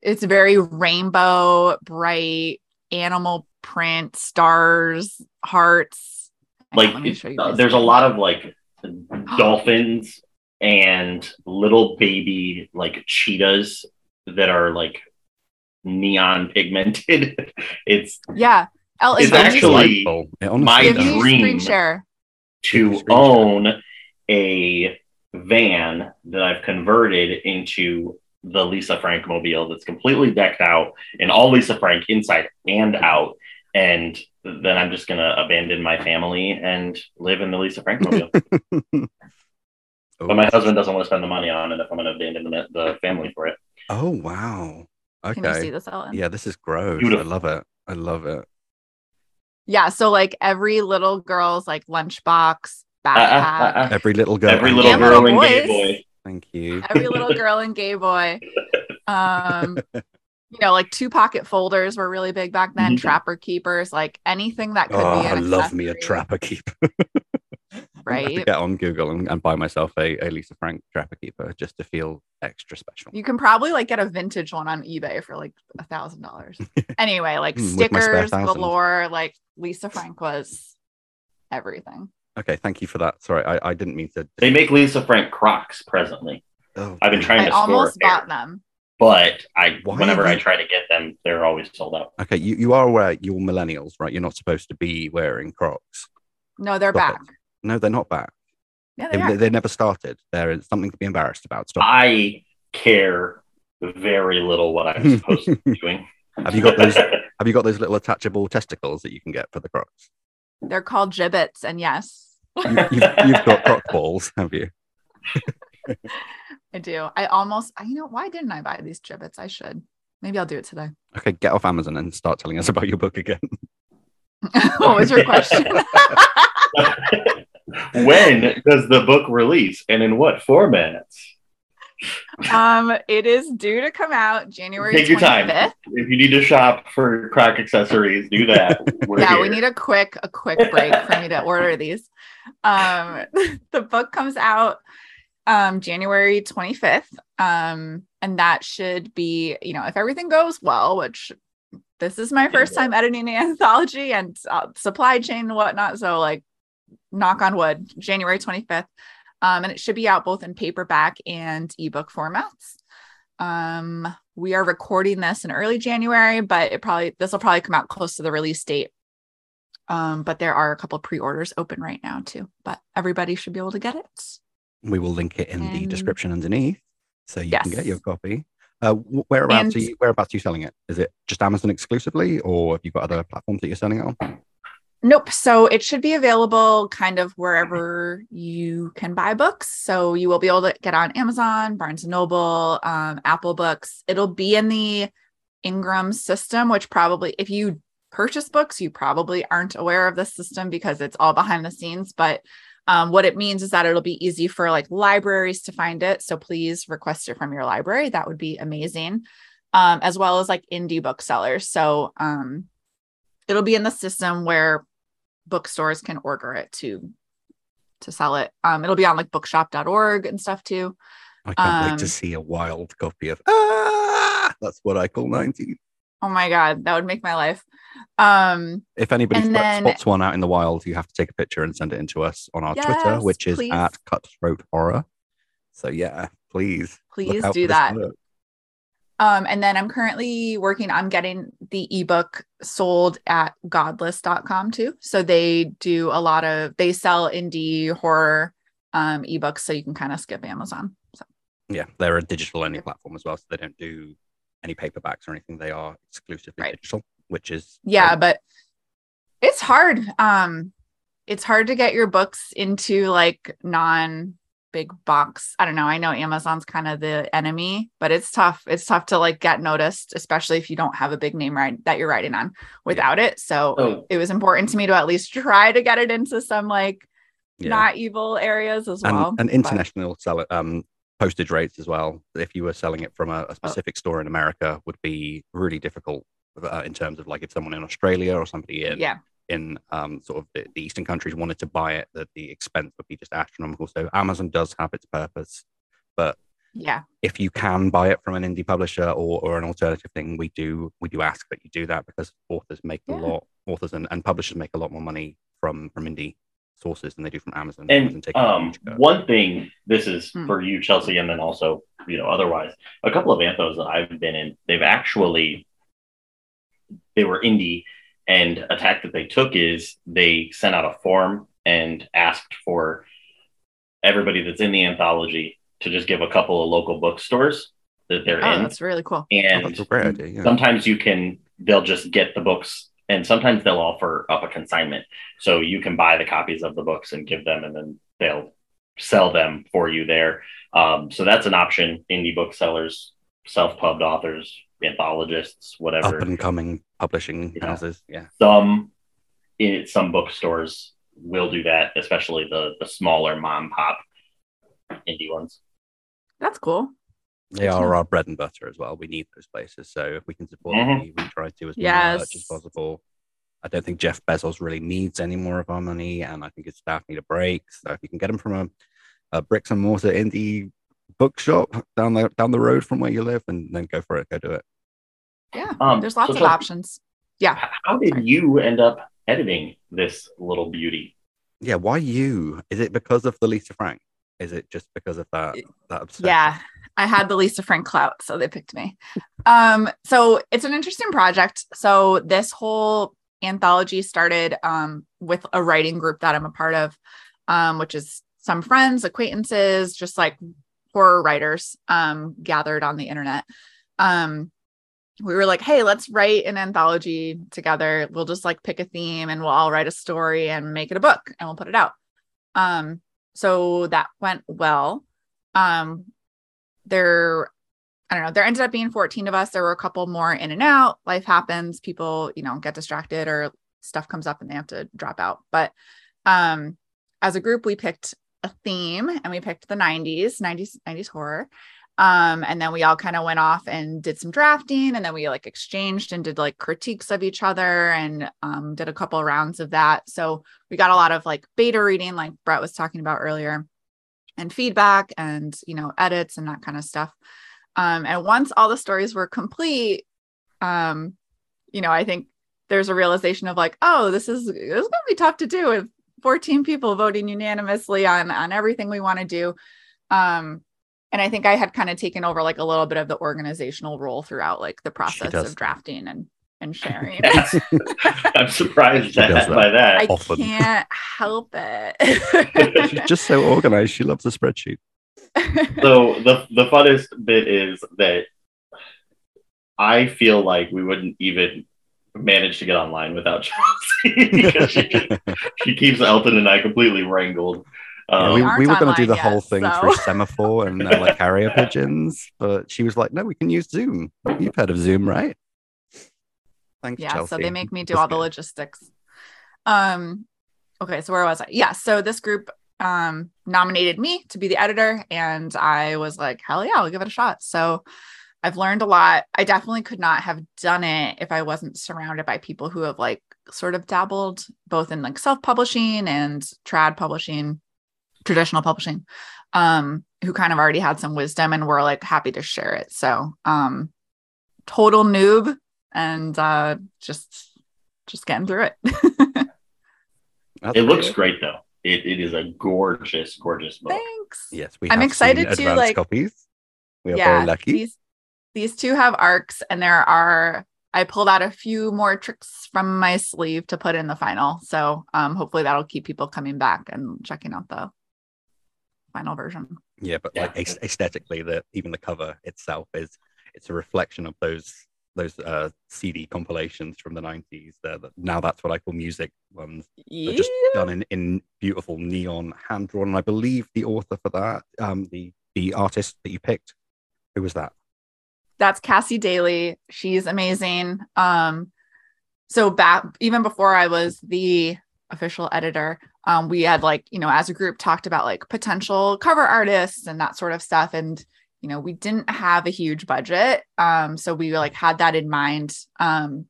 it's very rainbow, bright, animal print, stars, hearts. On, like let me it- show you uh, there's a lot of like dolphins and little baby like cheetahs that are like neon pigmented. it's Yeah. El, It's if actually Delightful. It honestly my give does. me dream. screen share. to Screenshot. own a van that I've converted into the Lisa Frank mobile that's completely decked out in all Lisa Frank inside and out. And then I'm just gonna abandon my family and live in the Lisa Frank mobile. Oh. but my husband doesn't want to spend the money on it if I'm gonna abandon the, the family for it. Oh wow. Can you see Okay. this, Elton? Yeah, this is gross. Beautiful. I love it. I love it. Yeah. So like every little girl's like lunchbox, Uh, uh, backpack, uh, uh. Every little girl. Every little And girl little and gay boy. Thank you. every little girl and gay boy. Um, you know, like two pocket folders were really big back then. Mhm. Trapper keepers, like anything that could Oh, be. I love me a trapper keeper. I have to Right. get on Google and, and buy myself a, a Lisa Frank trapper keeper just to feel extra special. You can probably like get a vintage one on eBay for like a thousand dollars. Anyway, like Mm, with my spare stickers galore. Like Lisa Frank was everything. Okay, thank you for that. Sorry, I, I didn't mean to. They make Lisa Frank Crocs presently, Oh, I've been trying I to score almost a pair. bought them. but I Why whenever I try to get them, they're always sold out. Okay, you, you are aware you're millennials, right? You're not supposed to be wearing Crocs. No, they're Stop back. it. No, they're not back. Yeah, They, they are. they never started. There is something to be embarrassed about. Stop. I care very little what I'm supposed to be doing. Have you got those? Have you got those little attachable testicles that you can get for the Crocs? They're called Jibbitz, and yes, You, you've, you've got Croc balls, have you? I do. I almost. I- You know, why didn't I buy these Jibbitz? I should. Maybe I'll do it today. Okay, get off Amazon and start telling us about your book again. what was your question? When does the book release and in what formats? um, it is due to come out January. Take your time. 25th. If you need to shop for Croc accessories, do that. Yeah, here. we need a quick a quick break for me to order these. Um, the book comes out um January 25th. Um, and that should be, you know, if everything goes well, which this is my first time editing an anthology and uh, supply chain and whatnot. So like knock on wood, January 25th. Um, and it should be out both in paperback and ebook formats. Um, we are recording this in early January, but it probably this will probably come out close to the release date. Um, but there are a couple pre-orders open right now too. But everybody should be able to get it. We will link it in the description underneath, so you can get your copy. Uh, whereabouts And- are you? Whereabouts are you selling it? Is it just Amazon exclusively, or have you got other platforms that you're selling it on? Nope. So it should be available kind of wherever you can buy books. So you will be able to get on Amazon, Barnes and Noble, um, Apple Books. It'll be in the Ingram system, which probably, if you purchase books, you probably aren't aware of this system because it's all behind the scenes. But um, what it means is that it'll be easy for like libraries to find it. So please request it from your library. That would be amazing. Um, as well as like indie booksellers. So um, it'll be in the system where bookstores can order it to to sell it. Um, it'll be on like bookshop.org and stuff too. I can't wait Um, to see a wild copy of. Ah, that's what I call 19. Oh my god, that would make my life. Um, If anybody And then- spots one out in the wild, you have to take a picture and send it in to us on our Twitter, which is please. at Cutthroat Horror. So yeah, please. please do that. Um, and then I'm currently working on getting the ebook sold at godless.com too. So they do a lot of they sell indie horror um ebooks so you can kind of skip Amazon. So Yeah, they're a digital only platform as well, so they don't do any paperbacks or anything. They are exclusively Right. digital, which is yeah, great. but it's hard. Um it's hard to get your books into like non big box. I don't know. I know Amazon's kind of the enemy, but it's tough. It's tough to like get noticed, especially if you don't have a big name right that you're writing on without it. So Oh. it was important to me to at least try to get it into some like Yeah. not evil areas as and, well. and but- international sell um postage rates as well. If you were selling it from a, Oh. a specific store in America, would be really difficult uh, in terms of like if someone in Australia or somebody in yeah, in um, sort of the, the eastern countries wanted to buy it, that the expense would be just astronomical. So Amazon does have its purpose, but yeah, if you can buy it from an indie publisher or, or an alternative thing, we do we do ask that you do that because authors make a lot authors and, and publishers make a lot more money from from indie sources than they do from Amazon. And Amazon take um, one thing, this is Hmm. for you, Chelsea, and then also, you know, otherwise, a couple of anthos that I've been in, they've actually, they were indie, and a tack that they took is they sent out a form and asked for everybody that's in the anthology to just give a couple of local bookstores that they're oh, in, that's really cool. Oh, and that's a great idea. Yeah. sometimes you can they'll just get the books and sometimes they'll offer up a consignment so you can buy the copies of the books and give them and then they'll sell them for you there um, so that's an option indie booksellers self-pubbed authors anthologists whatever. Up whatever and coming publishing Yeah. houses. Yeah. some in some bookstores will do that especially the the smaller mom pop indie ones That's cool. They Good to are know. our bread and butter as well. We need those places. So if we can support Mhm. them, we try to as Yes. much as possible. I don't think Jeff Bezos really needs any more of our money, and I think his staff need a break. So if you can get them from a, a bricks and mortar indie bookshop down the down the road from where you live, and then go for it. Go do it. Yeah, Um, there's lots so of Chelsea- options. Yeah. How did you end up editing this little beauty Yeah. Why you? Is it because of the Lisa Frank? Is it just because of that that obsession? Yeah, I had the Lisa Frank clout, so they picked me. Um, so it's an interesting project. So this whole anthology started um, with a writing group that I'm a part of, um, which is some friends, acquaintances, just like horror writers um, gathered on the internet. Um, we were like, hey, let's write an anthology together. We'll just like pick a theme and we'll all write a story and make it a book and we'll put it out. Um, so that went well. Um, there, I don't know, there ended up being 14 of us. There were a couple more in and out. Life happens, people, you know, get distracted or stuff comes up and they have to drop out. But um, as a group, we picked a theme and we picked the 90s, 90s, 90s horror. Um, and then we all kind of went off and did some drafting and then we like exchanged and did like critiques of each other and um, did a couple rounds of that. So we got a lot of like beta reading, like Brett was talking about earlier, and feedback and, you know, edits and that kind of stuff. Um, and once all the stories were complete, um, you know, I think there's a realization of like, oh, this is this is gonna be tough to do with 14 people voting unanimously on on everything we want to do. Um, and I think I had kind of taken over like a little bit of the organizational role throughout like the process of drafting and and sharing. I'm surprised She does that. by that I Often. can't help it. She's just so organized. She loves the spreadsheet. so the the funnest bit is that I feel like we wouldn't even manage to get online without Chelsea because she, she keeps Elton and I completely wrangled. Yeah, Um, we, we were going to do the whole thing so- through semaphore and uh, like carrier pigeons, but she was like, "No, we can use Zoom. You've heard of Zoom, right?" Thanks, yeah Chelsea. so they make me do all the logistics. Um okay so where was i? Yeah so this group um nominated me to be the editor and i was like hell yeah i'll give it a shot. So i've learned a lot. I definitely could not have done it if i wasn't surrounded by people who have like sort of dabbled both in like self-publishing and trad publishing traditional publishing um who kind of already had some wisdom and were like happy to share it so um total noob and uh just just getting through it That's it looks great though. It, it is a gorgeous, gorgeous book. thanks Yes, we. I'm have excited to, like- copies. We are yeah very lucky. these these two have arcs and there are i pulled out a few more tricks from my sleeve to put in the final so um hopefully that'll keep people coming back and checking out the final version Yeah, but Yeah. like aesthetically, the even the cover itself is it's a reflection of those those uh, CD compilations from the nineties. That now that's what I call music ones. They're yeah just done in, in beautiful neon hand drawn. And I believe the author for that, um, the the artist that you picked, who was that? that's Cassie Daley. She's amazing. Um, so back even before I was the official editor, um, we had like you know as a group talked about like potential cover artists and that sort of stuff and you know we didn't have a huge budget um, so we like had that in mind um,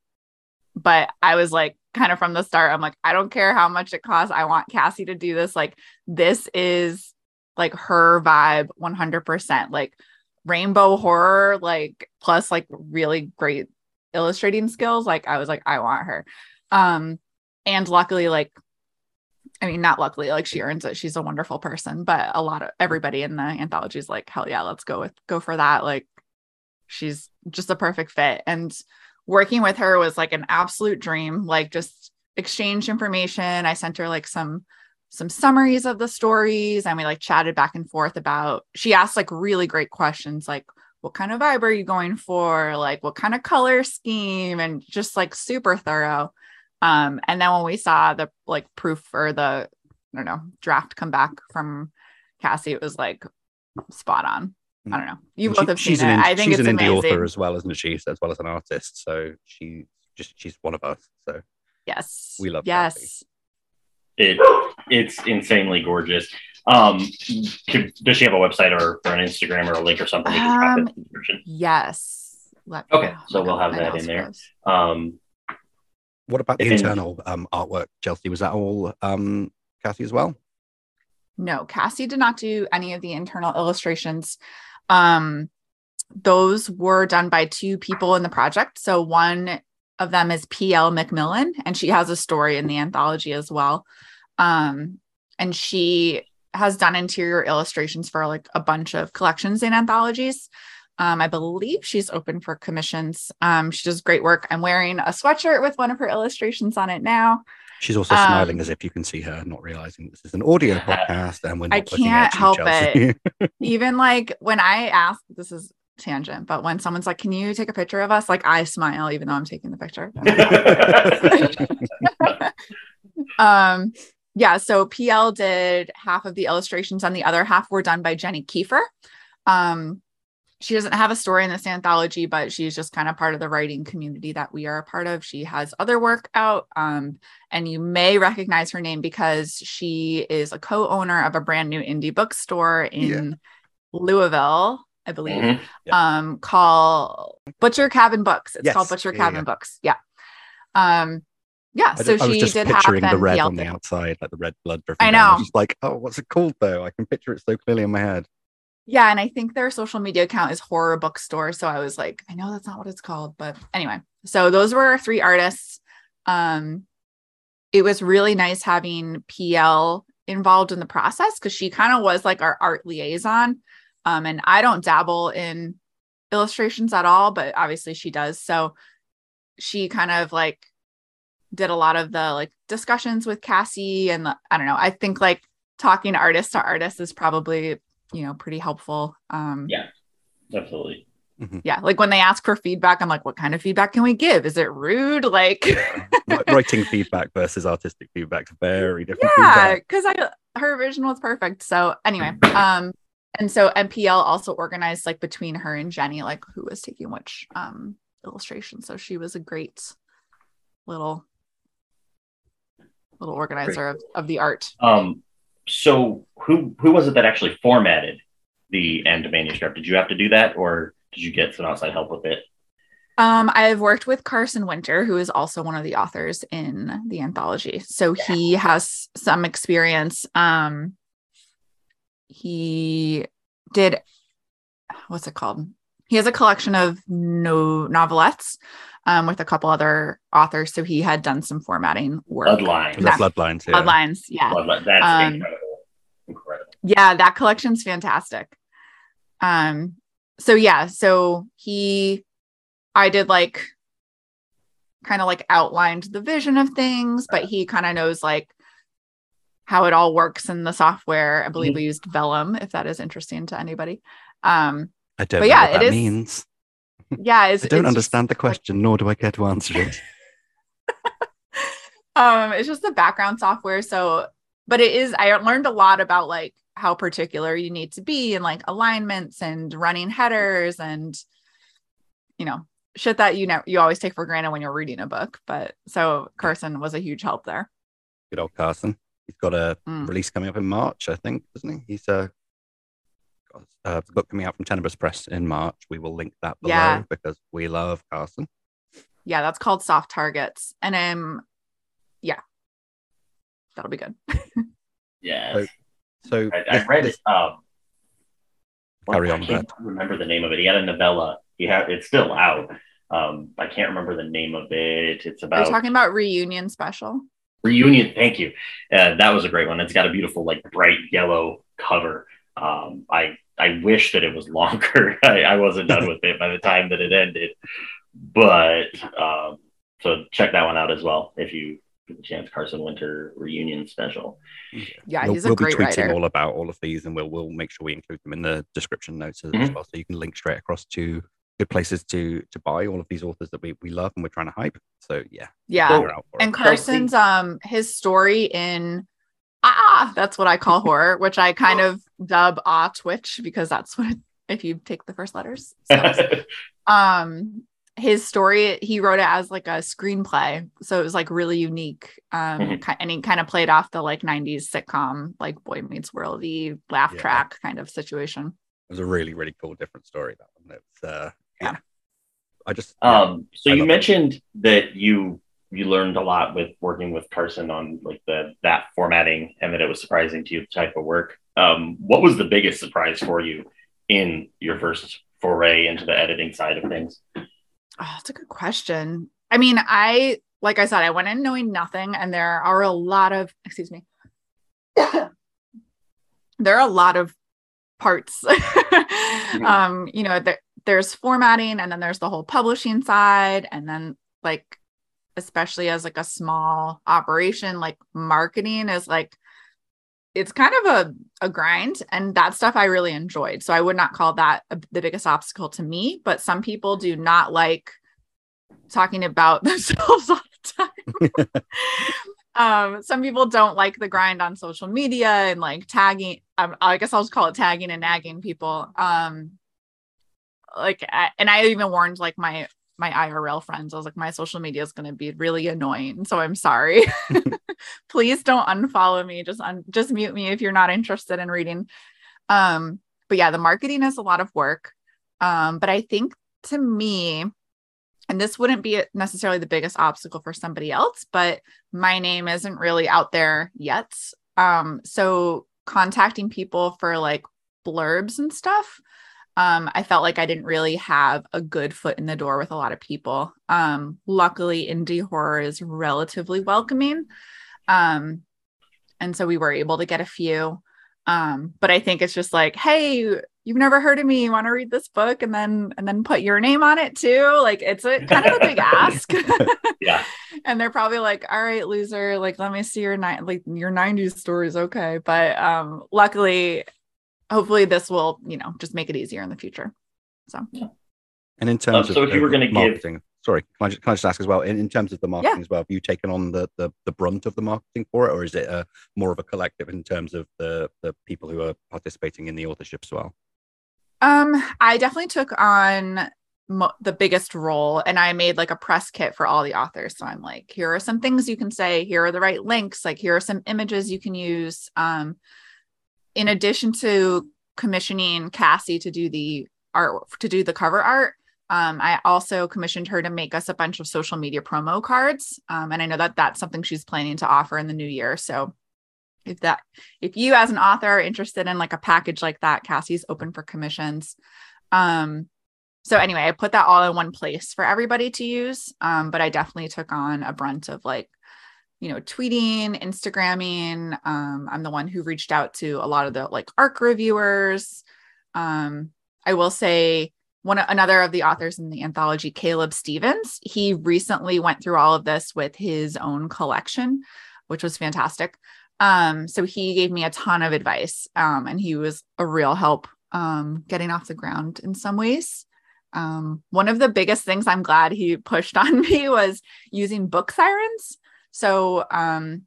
but i was like kind of from the start i'm like i don't care how much it costs i want cassie to do this like this is like her vibe 100% like rainbow horror like plus like really great illustrating skills like i was like i want her. Um and luckily like I mean, not luckily, like she earns it. She's a wonderful person, but a lot of everybody in the anthology is like, hell yeah, let's go with go for that. Like she's just a perfect fit. And working with her was like an absolute dream. Like just exchange information. I sent her like some some summaries of the stories and we like chatted back and forth about she asked like really great questions like what kind of vibe are you going for? Like what kind of color scheme and just like super thorough. Um, and then when we saw the like proof or the I don't know draft come back from Cassie, it was like spot on. I don't know. You And both she- have seen she's it. an, I think she's it's an indie author as well, isn't she? As well as an artist. So she just she's one of us. So Yes. We love Yes. Cassie. It it's insanely gorgeous. Um, could, does she have a website or, or an Instagram or a link or something? we can drop in Um. Yes. Let, Okay, so we'll have that in there. Um, what about the And- internal um, artwork, Chelsea? Was that all um, Cassie as well? No, Cassie did not do any of the internal illustrations. Um, those were done by two people in the project. So one of them is PL McMillan, and she has a story in the anthology as well. Um, and she has done interior illustrations for like a bunch of collections and anthologies. Um, I believe she's open for commissions. Um, she does great work. I'm wearing a sweatshirt with one of her illustrations on it now. She's also Um, smiling as if you can see her, not realizing this is an audio podcast and not I can't help it. even like when I ask, this is tangent, but when someone's like, "Can you take a picture of us?" Like I smile even though I'm taking the picture. um, yeah. So PL did half of the illustrations, and the other half were done by Jenny Kiefer. Um, she doesn't have a story in this anthology, but she's just kind of part of the writing community that we are a part of. She has other work out, um, and you may recognize her name because she is a co-owner of a brand new indie bookstore in Louisville, I believe, Mhm. um, called Butcher Cabin Books. It's Yes. called Butcher Cabin yeah. Books. Yeah. Um, yeah. I, So d- I was she just did have picturing them the red the on the outside, like the red blood. I down. I know. was just like, oh, what's it called though? I can picture it so clearly in my head. Yeah, and I think their social media account is horror bookstore. So I was like, I know that's not what it's called, but anyway. So those were our three artists. Um, it was really nice having PL involved in the process because she kind of was like our art liaison. Um, and I don't dabble in illustrations at all, but obviously she does. So she kind of like did a lot of the like discussions with Cassie and the, I don't know. I think like talking artist to artist is probably you know pretty helpful. Um Yeah. definitely. Yeah like when they ask for feedback i'm like what kind of feedback can we give? Is it rude? Like Writing feedback versus artistic feedback is very different. yeah because i her vision was perfect. So anyway um and so mpl also organized like between her and jenny like who was taking which um illustration. So she was a great little little organizer of, of the art. Um, so who who was it that actually formatted the end manuscript? Did you have to do that, or did you get some outside help with it? Um, I've worked with Carson Winter, who is also one of the authors in the anthology. So he has some experience. Um, he did what's it called? He has a collection of no novelettes um, with a couple other authors. So he had done some formatting work. Bloodline. The Yeah. bloodlines here. Bloodlines, yeah. Bloodline. That's Um, incredible. Incredible. yeah that collection's fantastic um so yeah so he i did like kind of like outlined the vision of things but he kind of knows like how it all works in the software i believe we used vellum if that is interesting to anybody um I don't But know yeah, what that it is- means. yeah it's, I don't understand the like, question, nor do I care to answer it. um it's just the background software so but it is i learned a lot about like how particular you need to be and like alignments and running headers and you know shit that you know you always take for granted when you're reading a book but so carson was a huge help there Good old Carson. He's got a Mm. release coming up in March, I think, doesn't he? He's uh, got a book coming out from Tenebris Press in March. We will link that below Yeah. because we love Carson. Yeah, that's called soft targets. And um yeah. That'll be good. Yeah, So I, I read it. Um, Carry I on, can't remember the name of it. He had a novella. He had it's still out. Um, I can't remember the name of it. It's Are about you talking about reunion special? reunion. Thank you. Uh, that was a great one. It's got a beautiful, like bright yellow cover. Um, I I wish that it was longer. I, I wasn't done with it by the time that it ended. But um, so check that one out as well if you get the chance. Carson Winter reunion special. Yeah, we'll, he's a we'll great be tweeting writer. all about all of these, and we'll we'll make sure we include them in the description notes as Mhm. well, so you can link straight across to good places to to buy all of these authors that we, we love and we're trying to hype. So yeah, Yeah. we're out for and. Carson's um his story in ah that's what I call horror, which I kind of dub ah twitch because that's what if you take the first letters. So, um his story he wrote it as like a screenplay so it was like really unique um Mhm. and he kind of played off the like 90s sitcom like boy meets worldy laugh Yeah. track kind of situation It was a really really cool different story that one. It's uh yeah. Yeah. I just yeah. Um, so I you love it. mentioned that you you learned a lot with working with Carson on like the that formatting, and that it was surprising to you the type of work. Um, what was the biggest surprise for you in your first foray into the editing side of things? oh, that's a good question i mean i like i said i went in knowing nothing and there are a lot of excuse me there are a lot of parts um you know there, there's formatting and then there's the whole publishing side and then like especially as like a small operation like marketing is like it's kind of a, a grind and that stuff i really enjoyed. So i would not call that a, the biggest obstacle to me but some people do not like talking about themselves all the time. Um some people don't like the grind on social media and like tagging um, i guess i'll just call it tagging and nagging people. Um like I, and i even warned like my my irl friends i was like my social media is going to be really annoying so i'm sorry. Please don't unfollow me just un- just mute me if you're not interested in reading. Um but yeah the marketing is a lot of work. Um but i think to me and this wouldn't be necessarily the biggest obstacle for somebody else but my name isn't really out there yet. Um so contacting people for like blurbs and stuff um i felt like i didn't really have a good foot in the door with a lot of people. Um luckily indie horror is relatively welcoming. Um and so we were able to get a few. Um but i think it's just like hey you've never heard of me you want to read this book and then and then put your name on it too? Like it's a kind of a big ask. Yeah. and they're probably like all right loser like let me see your night like your 90s stories okay. But um luckily hopefully this will you know just make it easier in the future so And in terms so of if you were gonna give- sorry, can I, just, can I just ask as well? In, in terms of the marketing as well, have you taken on the, the the brunt of the marketing for it, or is it a, more of a collective in terms of the the people who are participating in the authorship as well? Um, I definitely took on mo- the biggest role and I made like a press kit for all the authors. So I'm like, here are some things you can say, here are the right links, like here are some images you can use. Um, in addition to commissioning Cassie to do the art to do the cover art, um, I also commissioned her to make us a bunch of social media promo cards. Um, and I know that that's something she's planning to offer in the new year. So if that if you as an author are interested in like a package like that cassie's open for commissions um so anyway i put that all in one place for everybody to use um but i definitely took on a brunt of like you know tweeting instagramming um i'm the one who reached out to a lot of the like arc reviewers um i will say one another of the authors in the anthology caleb stevens he recently went through all of this with his own collection which was fantastic um, so he gave me a ton of advice. Um, and he was a real help um getting off the ground in some ways. Um, one of the biggest things I'm glad he pushed on me was using BookSirens. So um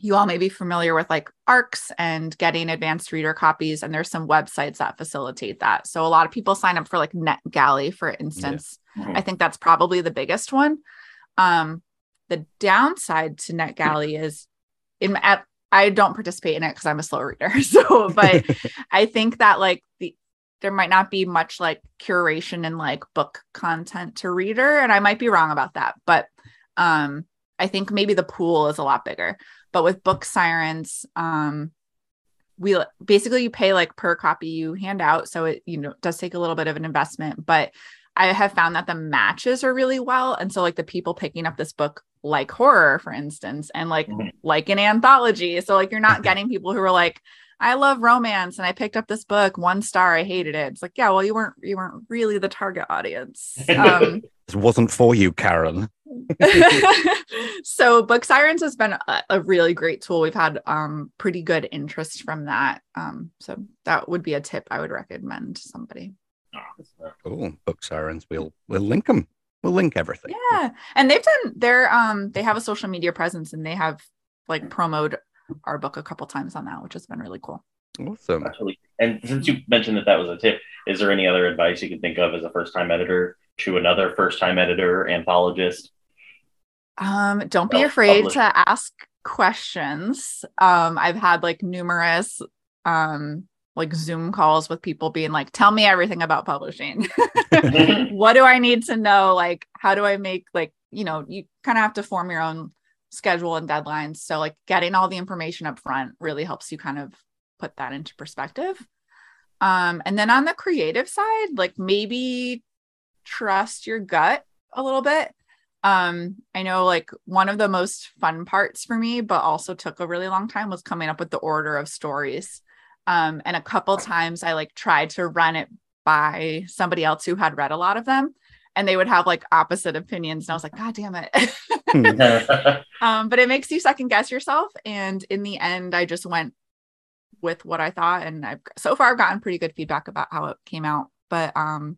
you all may be familiar with like ARCs and getting advanced reader copies, and there's some websites that facilitate that. So a lot of people sign up for like NetGalley, for instance. Mhm. I think that's probably the biggest one. Um, the downside to NetGalley is in at I don't participate in it because I'm a slow reader. So, but I think that like the there might not be much like curation and like book content to reader, and I might be wrong about that. But um, I think maybe the pool is a lot bigger. But with BookSirens, um, we basically you pay like per copy you hand out, so it you know does take a little bit of an investment, but I have found that the matches are really well. And so like the people picking up this book like horror, for instance, and like Mhm. like an anthology. So like you're not getting people who are like, I love romance and I picked up this book, one star, I hated it. It's like, yeah, well, you weren't you weren't really the target audience. Um This wasn't for you, Karen. so BookSirens has been a, a really great tool we've had um pretty good interest from that um so that would be a tip i would recommend to somebody Cool. BookSirens. We'll we'll link them. We'll link everything. yeah and they've done their um they have a social media presence and they have like promoted our book a couple times on that which has been really cool Awesome. Absolutely. And since you mentioned that that was a tip, is there any other advice you could think of as a first time editor to another first time editor, anthologist? Um, don't be afraid published. to ask questions. Um, I've had like numerous um like Zoom calls with people being like, tell me everything about publishing. what do I need to know? Like, how do I make like, you know, you kind of have to form your own schedule and deadlines. So like getting all the information up front really helps you kind of put that into perspective. Um, and then on the creative side, like maybe trust your gut a little bit um i know like one of the most fun parts for me but also took a really long time was coming up with the order of stories um and a couple times i like tried to run it by somebody else who had read a lot of them and they would have like opposite opinions and i was like god damn it um but it makes you second guess yourself and in the end i just went with what i thought and i've so far i've gotten pretty good feedback about how it came out but um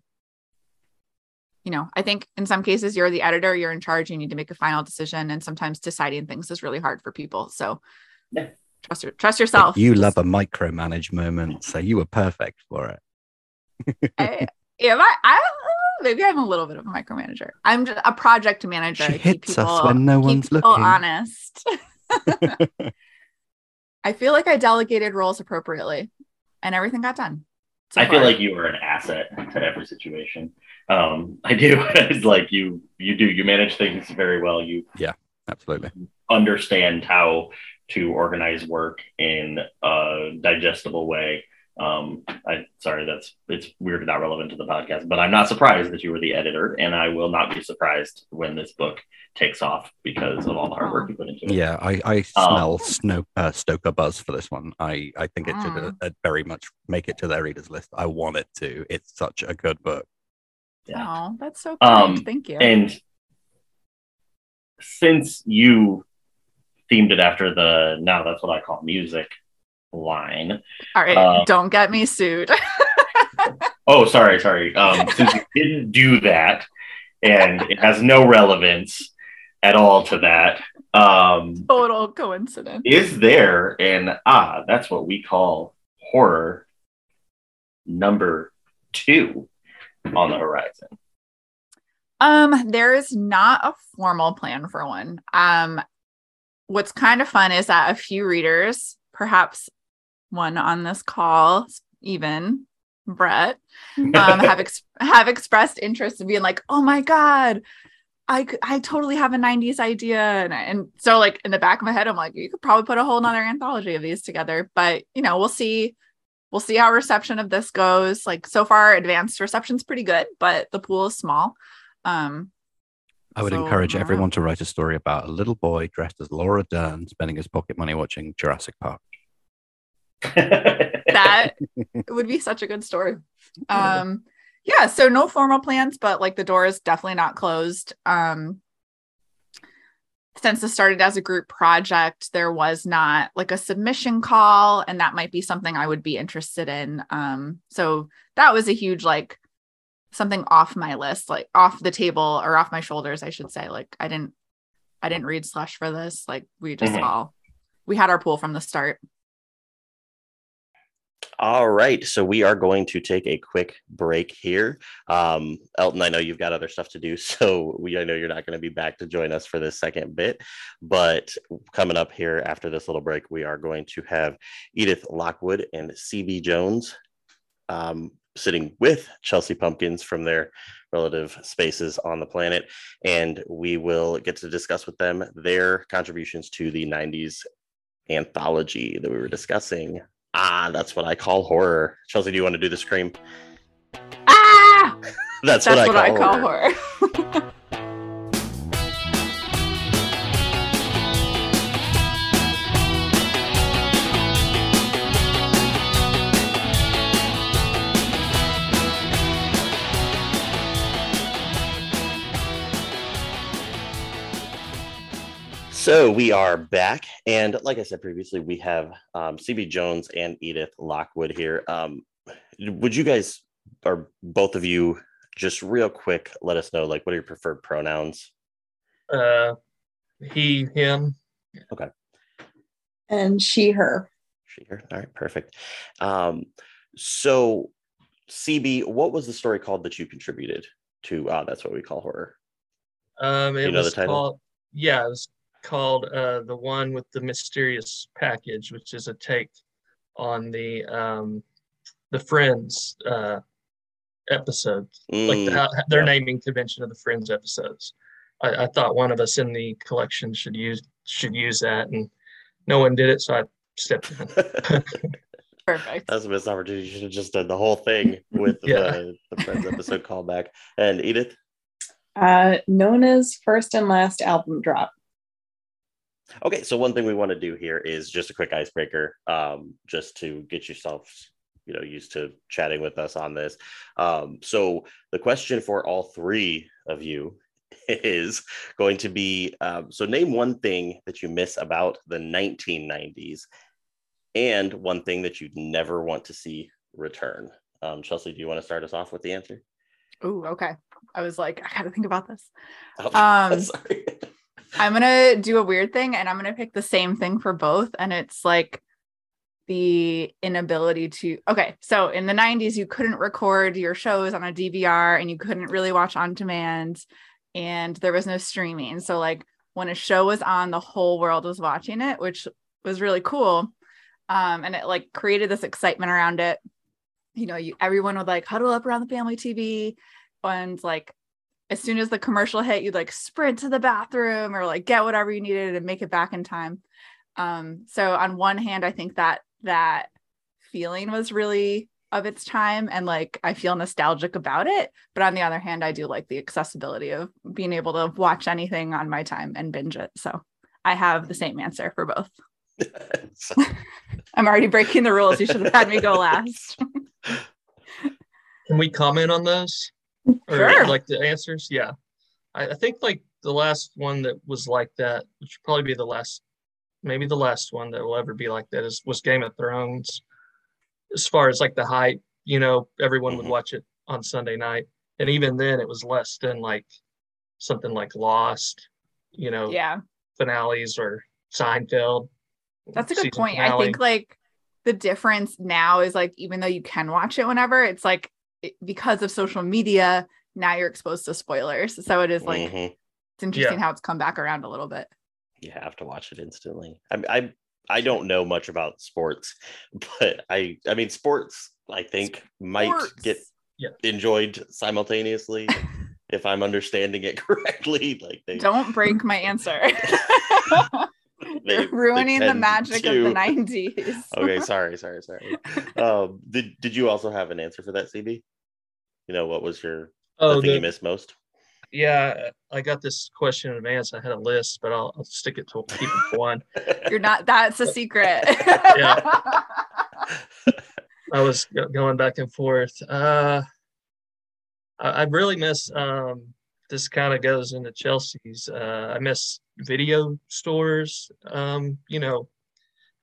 you know i think in some cases you're the editor you're in charge you need to make a final decision and sometimes deciding things is really hard for people so Yeah. trust your, trust yourself You love a micromanage moment, so you were perfect for it. I, yeah, I, I maybe I'm a little bit of a micromanager. I'm just a project manager. She I keep hits us people- when no one's people looking. Honest. I feel like I delegated roles appropriately, and everything got done. so I feel like you are an asset to every situation. Um, I do. it's like you you do you manage things very well. You yeah, Absolutely. understand how to organize work in a digestible way. Um, I sorry, that's it's weird, not relevant to the podcast, but I'm not surprised that you were the editor, and I will not be surprised when this book takes off because of all the hard work you put into it. Yeah, I, I Um, smell snow, uh, Stoker buzz for this one. I, I think it should Mm. uh, very much make it to their readers list. I want it to. It's such a good book. Yeah. Oh, that's so kind. Um, Thank you. And since you themed it after the now that's what I call music line. All right, uh, don't get me sued. Oh, sorry, sorry. Um, since you didn't do that, and it has no relevance at all to that, um, Total coincidence. is there an ah? That's what we call horror number two on the horizon. Um, there is not a formal plan for one. Um, what's kind of fun is that a few readers, perhaps one on this call, even Brett, um, have ex- have expressed interest in being like, "Oh my god, I I totally have a '90s idea," and, and so like in the back of my head, I'm like, you could probably put a whole nother anthology of these together. But you know, we'll see. We'll see how reception of this goes. Like so far, advanced reception's pretty good, but the pool is small. Um, I would So, encourage I everyone to write a story about a little boy dressed as Laura Dern spending his pocket money watching Jurassic Park. That would be such a good story. Um, yeah, so no formal plans, but like the door is definitely not closed. Um, since this started as a group project, there was not like a submission call, and that might be something I would be interested in. Um, so that was a huge like something off my list, like off the table or off my shoulders, I should say. Like I didn't, I didn't read slush for this. Like we just Mhm. all, we had our pool from the start. All right, so we are going to take a quick break here. Um, Elton, I know you've got other stuff to do, so we I know you're not going to be back to join us for this second bit, but coming up here after this little break, we are going to have Edith Lockwood and CB Jones um, sitting with Chelsea Pumpkins from their relative spaces on the planet, and we will get to discuss with them their contributions to the '90s anthology that we were discussing. Ah, that's what I call horror. Chelsea, do you want to do the scream? Ah, That's, that's what, I, what call I call horror. So we are back, and like I said previously, we have um, CB Jones and Edith Lockwood here. Um, would you guys, or both of you, just real quick, let us know like what are your preferred pronouns? Uh, he, him. Okay. And she, her. She her. All right, perfect. Um, so CB, what was the story called that you contributed to? Ah, that's what we call horror. Um, it you know the was title? called. Yeah, it was called uh, the one with the mysterious package, which is a take on the um, the Friends uh, episode, like the, Mm, how, their yeah. naming convention of the Friends episodes. I, I thought one of us in the collection should use should use that, and no one did it, so I stepped in. Perfect. That's a missed opportunity. You should have just done the whole thing with Yeah. the, the Friends episode callback. And Edith, Uh, known as first and last album drop. Okay, so one thing we want to do here is just a quick icebreaker, um, just to get yourself, you know, used to chatting with us on this. Um, so the question for all three of you is going to be: um, so name one thing that you miss about the 1990s, and one thing that you'd never want to see return. Um, Chelsea, do you want to start us off with the answer? Oh, okay. I was like, I gotta think about this. Oh, Um, sorry. I'm gonna do a weird thing and I'm gonna pick the same thing for both. And it's like the inability to okay, so in the 90s, you couldn't record your shows on a DVR and you couldn't really watch on demand, and there was no streaming. So like when a show was on, the whole world was watching it, which was really cool. Um, and it like created this excitement around it. You know, you everyone would like huddle up around the family TV and like as soon as the commercial hit, you'd like sprint to the bathroom or like get whatever you needed and make it back in time. Um, so on one hand, I think that that feeling was really of its time and like I feel nostalgic about it. But on the other hand, I do like the accessibility of being able to watch anything on my time and binge it. So I have the same answer for both. I'm already breaking the rules. You should have had me go last. Can we comment on those? Or like the answers? Yeah. I, I think like the last one that was like that, which would probably be the last, maybe the last one that will ever be like that is was Game of Thrones. As far as like the hype, you know, everyone would Mhm. watch it on Sunday night. And even then it was less than like something like Lost, you know, yeah. finales or Seinfeld. That's a good point. I think like the difference now is like even though you can watch it whenever, it's like because of social media, now you're exposed to spoilers. So it is like Mhm. it's interesting how it's come back around a little bit. you have to watch it instantly. I, I I don't know much about sports, but I I mean sports I think might get Yeah. enjoyed simultaneously if I'm understanding it correctly. Like they Don't break my answer. they- You're ruining they the tend magic of the 90s. okay, sorry, sorry, sorry. Um, did did you also have an answer for that, CB? You know what was your the Oh, thing the, you missed most? yeah, I got this question in advance. I had a list, but I'll, I'll stick it to keep it to one. You're not that's a secret. yeah. I was go- going back and forth. Uh, I, I really miss. Um, this kind of goes into Chelsea's. Uh, I miss video stores. Um, you know,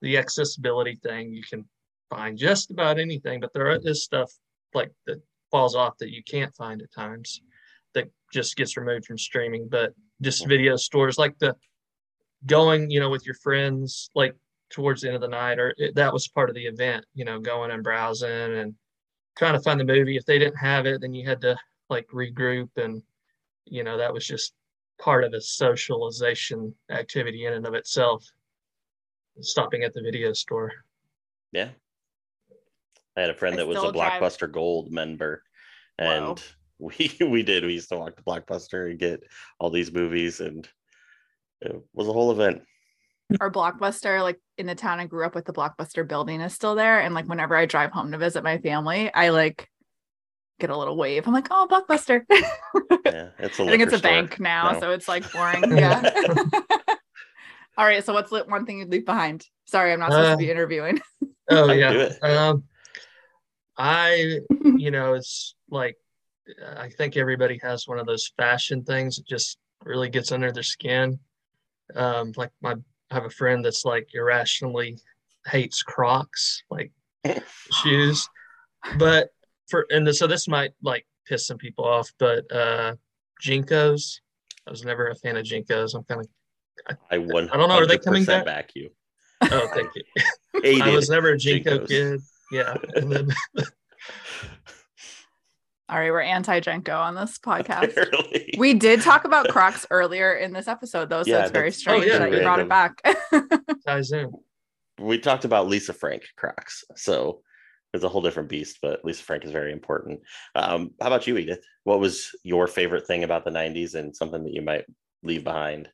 the accessibility thing. You can find just about anything, but there is stuff like that falls off that you can't find at times. That just gets removed from streaming. But just video stores like the going, you know, with your friends, like towards the end of the night, or it, that was part of the event. You know, going and browsing and trying to find the movie. If they didn't have it, then you had to like regroup, and you know that was just part of the socialization activity in and of itself. Stopping at the video store. Yeah. I had a friend I that was a still drive- Blockbuster Gold member, Wow. and we we did. We used to walk to Blockbuster and get all these movies, and it was a whole event. Our blockbuster, like in the town I grew up with, the blockbuster building is still there. And like whenever I drive home to visit my family, I like get a little wave. I'm like, oh, blockbuster. Yeah, it's a I think it's a store bank now, now. so it's like boring. Yeah. All right. So what's the one thing you'd leave behind? Sorry, I'm not supposed to be interviewing. Oh I yeah. Um, I you know it's like I think everybody has one of those fashion things that just really gets under their skin. Um, like my I have a friend that's like irrationally hates Crocs, like shoes. But for and so this might like piss some people off, but uh JNCOs. I was never a fan of JNCOs. I'm kind of I one. I don't know, are they coming back? back you? oh thank you. I was never a JNCO JNCOs. kid. Yeah. And then All right, we're anti JNCO on this podcast. Apparently. We did talk about Crocs earlier in this episode, though, so Yeah, it's very strange Oh, yeah. that you brought it back. ties in. we talked about Lisa Frank Crocs, so it's a whole different beast. But Lisa Frank is very important. Um, how about you, Edith? What was your favorite thing about the '90s, and something that you might leave behind?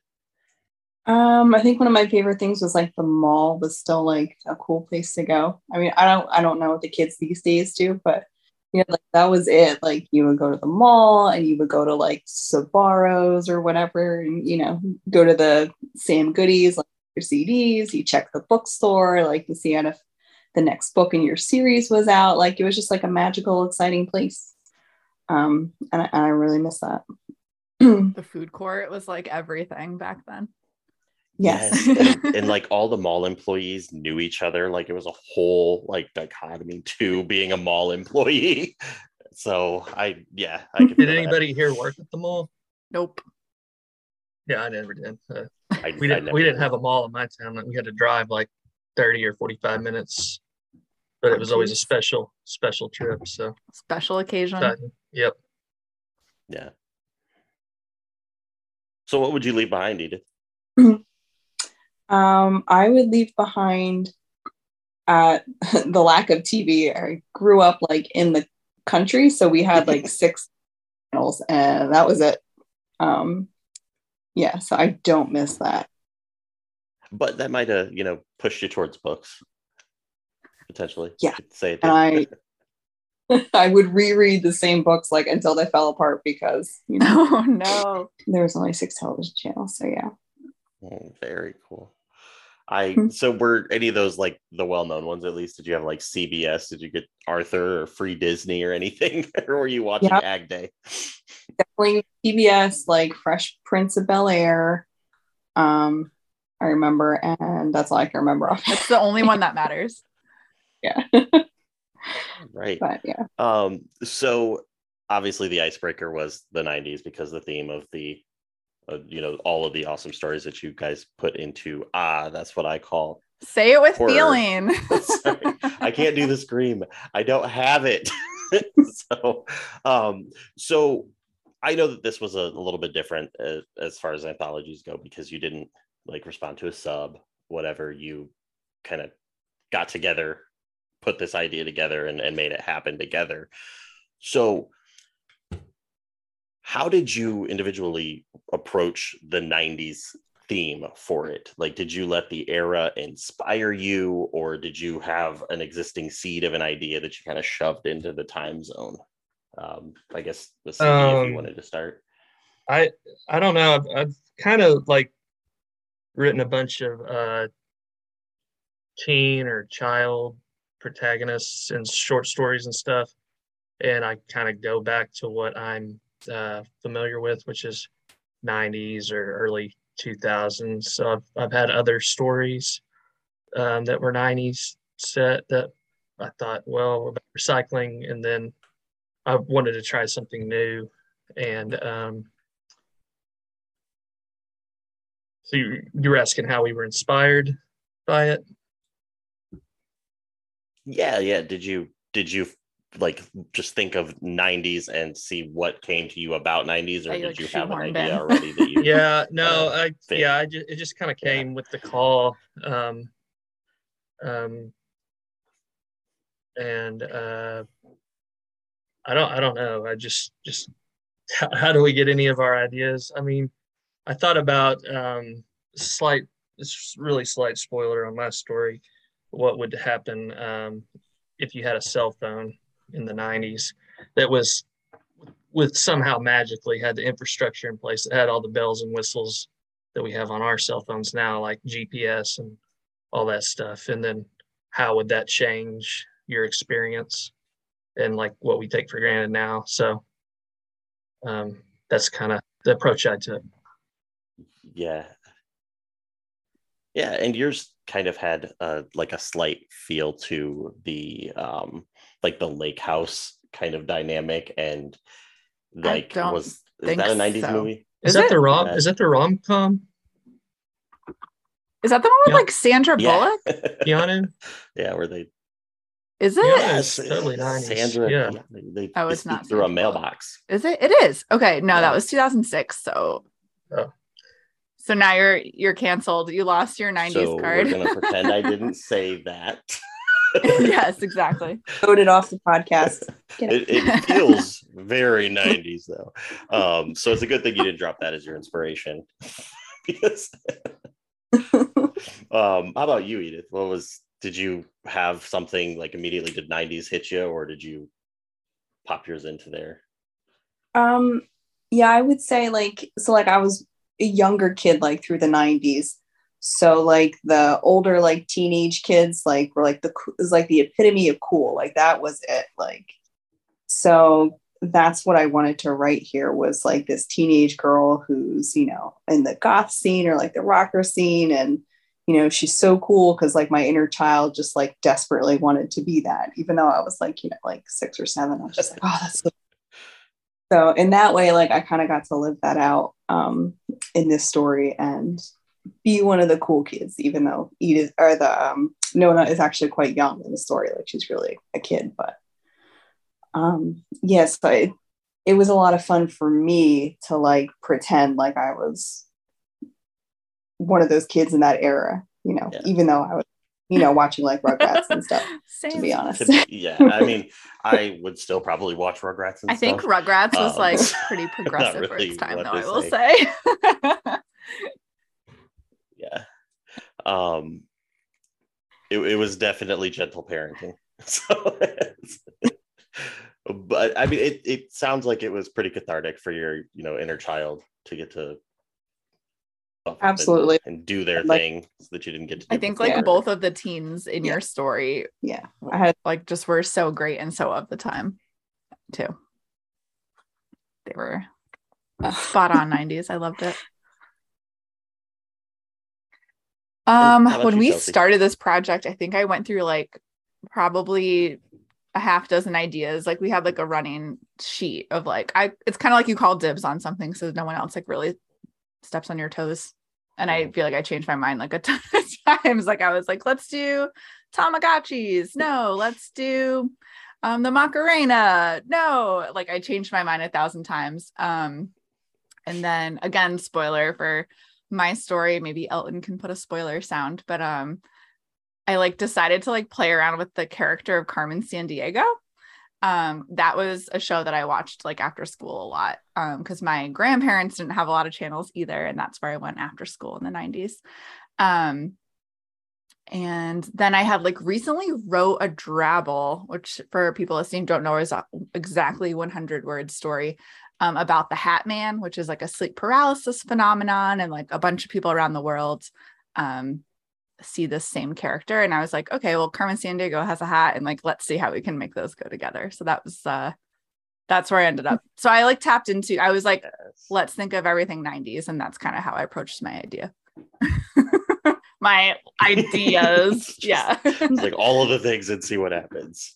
Um, I think one of my favorite things was like the mall was still like a cool place to go. I mean, I don't I don't know what the kids these days do, but you know, like that was it. Like you would go to the mall and you would go to like Sbarros or whatever, and you know, go to the Sam Goodies, like your CDs, you check the bookstore, like to see the next book in your series was out. Like it was just like a magical, exciting place. Um, and I, and I really miss that. the food court was like everything back then. yes. and, and, like all the mall employees knew each other. Like it was a whole like dichotomy to being a mall employee. So I yeah, I Did feel that. anybody here work at the mall? Nope. Yeah, I never did. Uh, I, we I didn't. never We didn't did. have a mall in my town. Like, we had to drive like thirty or forty-five minutes, but it was always a special special trip. So, Special occasion. exciting. yep. Yeah. So what would you leave behind, Edith? Um, I would leave behind uh, the lack of TV. I grew up like in the country, so we had like six channels, and that was it. Um, yeah, so I don't miss that. But that might have, you know, pushed you towards books. Potentially. Yeah. I'd Say it And. I, I would reread the same books like until they fell apart because you know Oh no. there was only six television channels. So yeah, Oh, very cool. I Hmm. so were any of those like the well-known ones at least? Did you have like CBS? Did you get Arthur or Free Disney or anything? or were you watching Yeah. Ag Day? definitely PBS like Fresh Prince of Bel Air. Um, I remember, and that's all I can remember off. That's the only one that matters. Yeah, Right. but yeah. Um, so obviously the icebreaker was the 90s because the theme of the uh, you know all of the awesome stories that you guys put into ah that's what I call Say it with Horror. feeling. I can't do the scream. I don't have it. so, um, so I know that this was a, a little bit different uh, as far as anthologies go because you didn't like respond to a sub, whatever. You kind of got together, put this idea together, and, and made it happen together. So, how did you individually approach the 90s theme for it? Like, did you let the era inspire you, or did you have an existing seed of an idea that you kind of shoved into the time zone? Um, I guess the CD, if you Um, wanted to start. I I don't know. I've, I've kind of like written a bunch of uh, teen or child protagonists and short stories and stuff, and I kind of go back to what I'm uh, familiar with, which is 90s or early 2000s. So I've I've had other stories um, that were 90s set that I thought, well, about recycling, and then I wanted to try something new, and um, so you, you were asking how we were inspired by it. Yeah, yeah. Did you did you like just think of 90s and see what came to you about 90s or That you, did like, you have an idea in. already that you yeah no kinda i fit. yeah i just it just kind of Yeah. came with the call um um and uh i don't i don't know i just just how, how do we get any of our ideas i mean i thought about um slight this really slight spoiler on my story what would happen um if you had a cell phone in the 90s that was with somehow magically had the infrastructure in place that had all the bells and whistles that we have on our cell phones now, like GPS and all that stuff. And then how would that change your experience and like what we take for granted now? So um, that's kind of the approach I took. Yeah. Yeah, and yours kind of had uh, like a slight feel to the um like the lake house kind of dynamic and like don't was is that a 90s so. movie? Is, Is that it? the rom? Yeah. Is that the rom com? Is that the one with Yeah. like Sandra Bullock? Keanu? yeah, where they Is it? Yeah. It's totally 90s, Sandra yeah. they, they, Oh, it's not through a Sandra Bullock. mailbox. Is it? It is. Okay. No, Yeah. that was 2006. So. Oh. So now you're you're canceled. You lost your 90s so card. we're gonna pretend I didn't say that. yes, exactly. Voted off the podcast. It, it feels very 90s though um so it's a good thing you didn't drop that as your inspiration because um how about you edith what was did you have something like immediately did 90s hit you or did you pop yours into there Um, yeah, I would say like so like I was a younger kid like through the 90s. So like the older like teenage kids like were like the is like the epitome of cool. Like that was it. Like so that's what I wanted to write here was like this teenage girl who's, you know, in the goth scene or like the rocker scene and you know, she's so cool because like my inner child just like desperately wanted to be that, even though I was like, you know, like six or seven. I was just like, oh, that's so so in that way like i kind of got to live that out um, in this story and be one of the cool kids even though edith or the um, nona is actually quite young in the story like she's really a kid but um yes but it, it was a lot of fun for me to like pretend like i was one of those kids in that era you know Yeah. even though i was you know watching like rugrats and stuff to be honest yeah i mean i would still probably watch rugrats and I think stuff. Rugrats was Um, like pretty progressive for really its time, though. I will say. say. yeah um it, it was definitely gentle parenting so but i mean it, it sounds like it was pretty cathartic for your you know inner child to get to buff and- Absolutely. and, do their Like- thing so that you didn't get to I think before. like both of the teens in Yeah. your story yeah i had like just were so great and so of the time too. They were spot on 90s. I loved it. Um when we Chelsea? started this project, I think I went through like probably a half dozen ideas. Like we had like a running sheet of like I it's kind of like you call dibs on something so no one else like really steps on your toes. And I feel like I changed my mind like a ton of times. Like I was like, let's do Tamagotchis. No, let's do um the Macarena. No, like I changed my mind a thousand times. Um and then again, spoiler for my story, maybe Elton can put a spoiler sound, but um I like decided to like play around with the character of Carmen Sandiego. Um, that was a show that I watched like after school a lot. Um, because my grandparents didn't have a lot of channels either, and that's where I went after school in the 90s. Um, and then I had like recently wrote a drabble, which for people listening don't know is exactly 100 word story um, about the Hat Man, which is like a sleep paralysis phenomenon, and like a bunch of people around the world um, see this same character. And I was like, okay, well, Carmen Sandiego has a hat, and like let's see how we can make those go together. So that was uh, that's where I ended up. So I like tapped into. I was like, Yes. let's think of everything 90s, and that's kind of how I approached my idea. my ideas, yeah. like all of the things and see what happens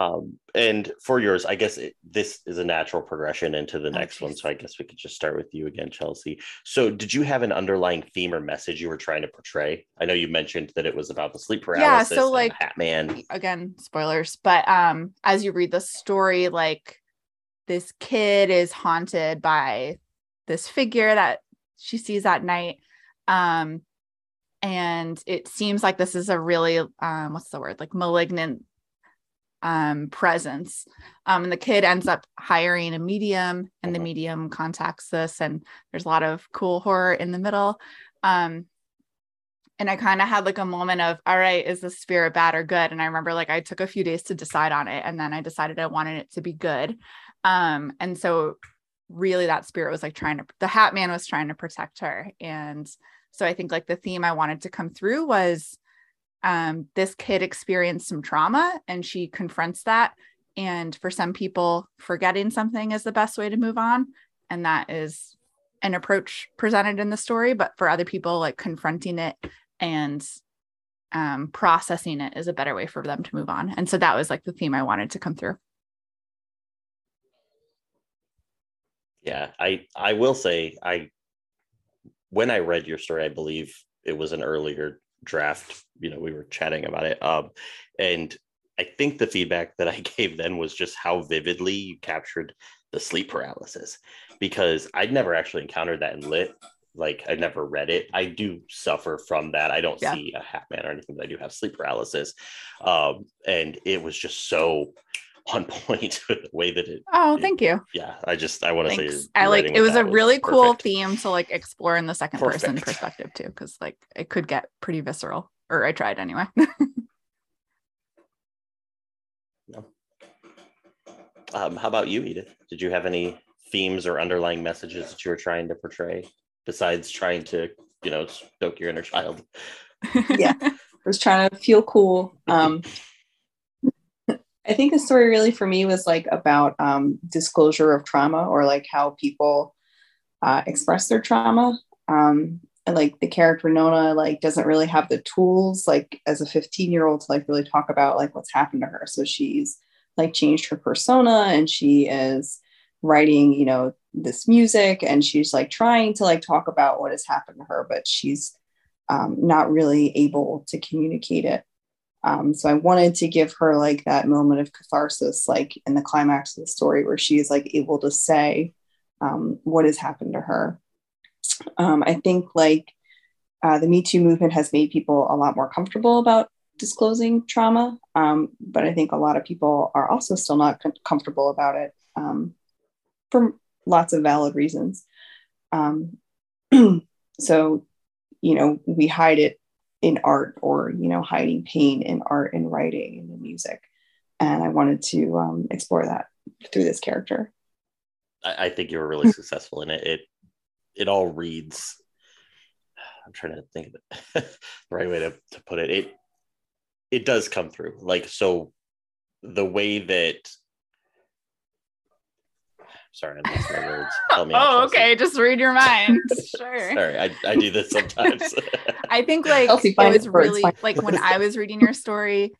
Um, and for yours, I guess it, this is a natural progression into the next one. So I guess we could just start with you again, Chelsea. So did you have an underlying theme or message you were trying to portray? I know you mentioned that it was about the sleep paralysis. Yeah, so, like- Hat Man. again spoilers but um as you read the story like this kid is haunted by this figure that she sees at night um and it seems like this is a really um what's the word like malignant um presence um and the kid ends up hiring a medium and the Mhm. medium contacts this and there's a lot of cool horror in the middle um and I kind of had like a moment of, all right, is the spirit bad or good? And I remember like I took a few days to decide on it, and then I decided I wanted it to be good. Um, and so really that spirit was like trying to the hat man was trying to protect her. And so I think like the theme I wanted to come through was um this kid experienced some trauma and she confronts that. And for some people, forgetting something is the best way to move on. And that is an approach presented in the story, but for other people, like confronting it and um, processing it is a better way for them to move on. And so that was like the theme I wanted to come through. Yeah, I I will say I when I read your story, I believe it was an earlier draft. You know, we were chatting about it. Um, and I think the feedback that I gave then was just how vividly you captured the sleep paralysis because I'd never actually encountered that in lit. Like I never read it. I do suffer from that. I don't Yeah. see a hat man or anything, but I do have sleep paralysis. Um, and it was just so on point with the way that it Oh, Yeah. thank you. yeah, I just I want to say I like it was a that really cool perfect. theme to like explore in the second person perspective too, because like it could get pretty visceral, or I tried anyway. Um, how about you, Edith? Did you have any themes or underlying messages that you were trying to portray besides trying to, you know, stoke your inner child? Yeah. I was trying to feel cool. Um, I think the story really for me was like about um, disclosure of trauma or like how people uh, express their trauma. Um, and like the character Nona like doesn't really have the tools like as a 15 year old to like really talk about like what's happened to her. So she's like changed her persona and she is writing, you know, this music and she's like trying to like talk about what has happened to her, but she's um, not really able to communicate it. Um, so I wanted to give her like that moment of catharsis, like in the climax of the story, where she is like able to say um, what has happened to her. Um, I think like uh, the Me Too movement has made people a lot more comfortable about disclosing trauma, um, but I think a lot of people are also still not com- comfortable about it um, for lots of valid reasons. Um, so you know we hide it in art or you know hiding pain in art and writing and in music and i wanted to um, explore that through this character I, I think you were really successful in it. It it all reads. I'm trying to think of it, the right way to, to put it. It it does come through. Like so, the way that. Sorry, I lost my words. Help me out, oh, Chelsea. okay. Just read your mind. sure. Sorry, I, I do this sometimes. I think like Chelsea, it was the words, really find like when. I was reading your story,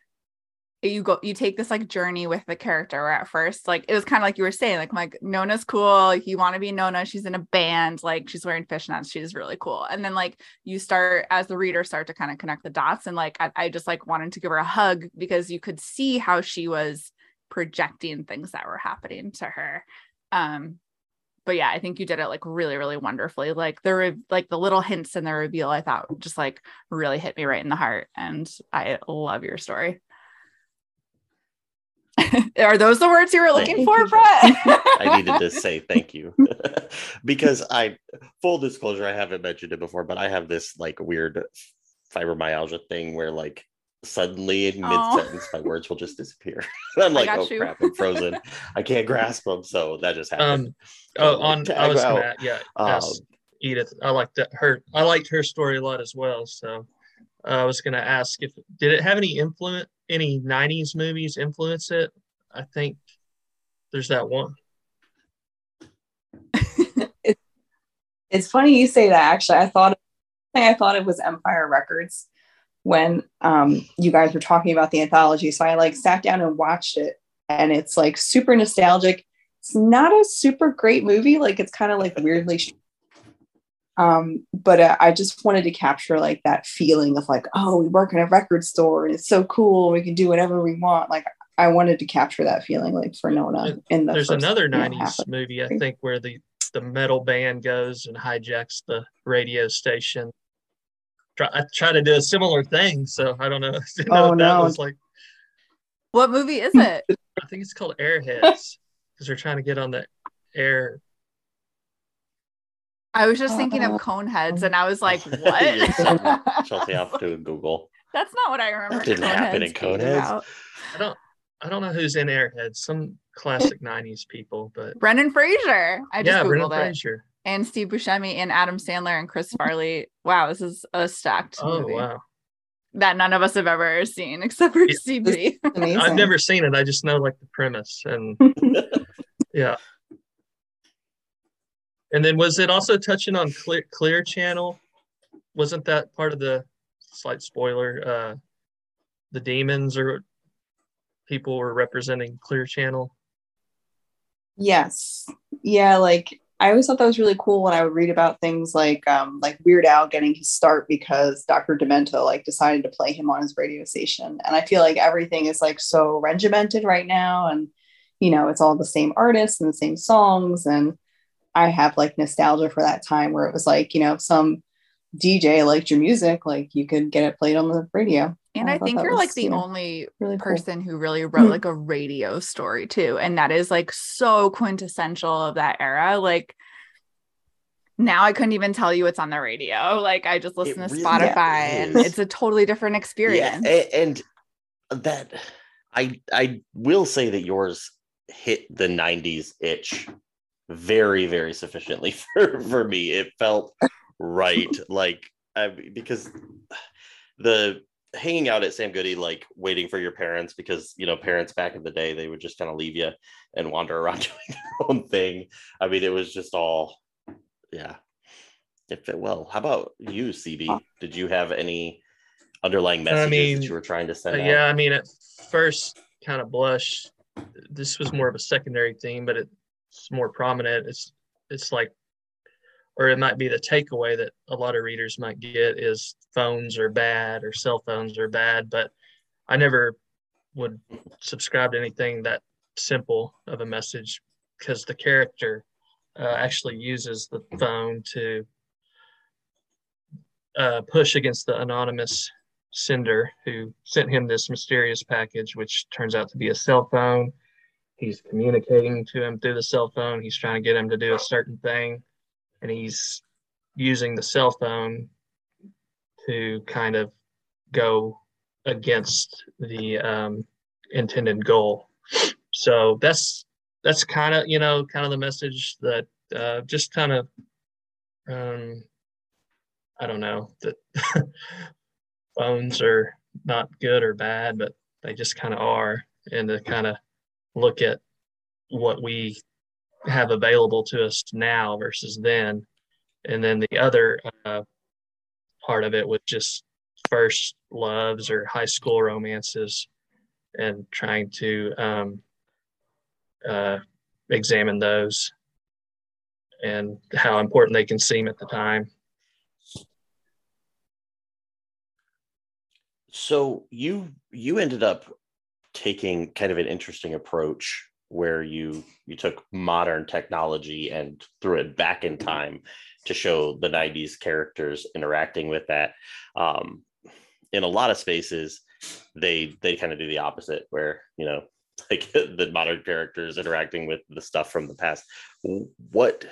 you go you take this like journey with the character where at first like it was kind of like you were saying like like Nona's cool like you want to be Nona she's in a band like she's wearing fishnets she's really cool and then like you start as the reader start to kind of connect the dots and like I, I just like wanted to give her a hug because you could see how she was projecting things that were happening to her um but yeah, I think you did it like really, really wonderfully. Like the re- like the little hints in the reveal, I thought just like really hit me right in the heart, and I love your story. Are those the words you were looking Thank for, you. Brett? I needed to say thank you because I, full disclosure, I haven't mentioned it before, but I have this like weird fibromyalgia thing where like suddenly in mid Oh. sentence my words will just disappear. I'm like, oh you. crap, I'm frozen. I can't grasp them. So that just happened. Um, oh, Um, on I tag was gonna, yeah, Um, ask Edith. I liked that her. I liked her story a lot as well. So uh, I was gonna ask if did it have any influence, any '90s movies influence it? I think there's that one. it's funny you say that actually i thought i thought it was empire records when um, you guys were talking about the anthology so i like sat down and watched it and it's like super nostalgic. It's not a super great movie. Like it's kind of like weirdly um, but uh, I just wanted to capture like that feeling of like, oh, we work in a record store and it's so cool. We can do whatever we want. Like I wanted to capture that feeling like for Nona in the There's another '90s movie I think where the the metal band goes and hijacks the radio station. Try, I try to do a similar thing, so I don't know. Didn't know Oh, what that no. was like. What movie is it? I think it's called Airheads because they're trying to get on the air. I was just thinking of uh-huh. Coneheads, and I was like, Yes. "What?" Chelsea off to Google. That's not what I remember. That didn't happen in being Coneheads. I don't I don't know who's in Airheads. Some classic '90s people, but Brendan Fraser. I just yeah, Brendan googled it. Fraser. And Steve Buscemi and Adam Sandler and Chris Farley. Wow, this is a stacked Oh movie wow! that none of us have ever seen except for Yeah. CB. Amazing. I've never seen it. I just know like the premise and yeah. And then was it also touching on Clear, Clear Channel? Wasn't that part of the slight spoiler? Uh, the demons or people were representing Clear Channel. Yes. Yeah, like I always thought that was really cool when I would read about things like um like Weird Al getting his start because Dr. Demento like decided to play him on his radio station. And I feel like everything is like so regimented right now and you know, it's all the same artists and the same songs and I have like nostalgia for that time where it was like, you know, some DJ liked your music, like you could get it played on the radio. And I I think you're was, like the you know, only Really cool. person who really wrote Hmm. like a radio story too. And that is like so quintessential of that era. Like now I couldn't even tell you it's on the radio. Like I just listen to really Spotify and it's a totally different experience. Yeah, a- and that I I will say that yours hit the 90s itch very very sufficiently for for me. It felt right like I, because the hanging out at Sam Goody like waiting for your parents because you know parents back in the day they would just kind of leave you and wander around doing their own thing. I mean it was just all yeah. It fit well. How about you, CB? Did you have any underlying I messages mean, that you were trying to Uh, send out? yeah, I mean, at first, kind of blush. This was more of a secondary theme, but it's more prominent. It's it's like, or it might be the takeaway that a lot of readers might get is phones are bad or cell phones are bad. But I never would subscribe to anything that simple of a message because the character uh, actually uses the phone to uh, push against the anonymous sender who sent him this mysterious package, which turns out to be a cell phone. He's communicating to him through the cell phone. He's trying to get him to do a certain thing, and he's using the cell phone to kind of go against the um, intended goal. So that's that's kind of you know kind of the message that uh, just kind of um, I don't know that phones are not good or bad, but they just kind of are, and to kind of look at what we have available to us now versus then, and then the other uh, part of it was just first loves or high school romances, and trying to um, uh, examine those and how important they can seem at the time. So you you ended up taking kind of an interesting approach where you you took modern technology and threw it back in time to show the 90s characters interacting with that. Um, in a lot of spaces they they kind of do the opposite where you know like the modern characters interacting with the stuff from the past. What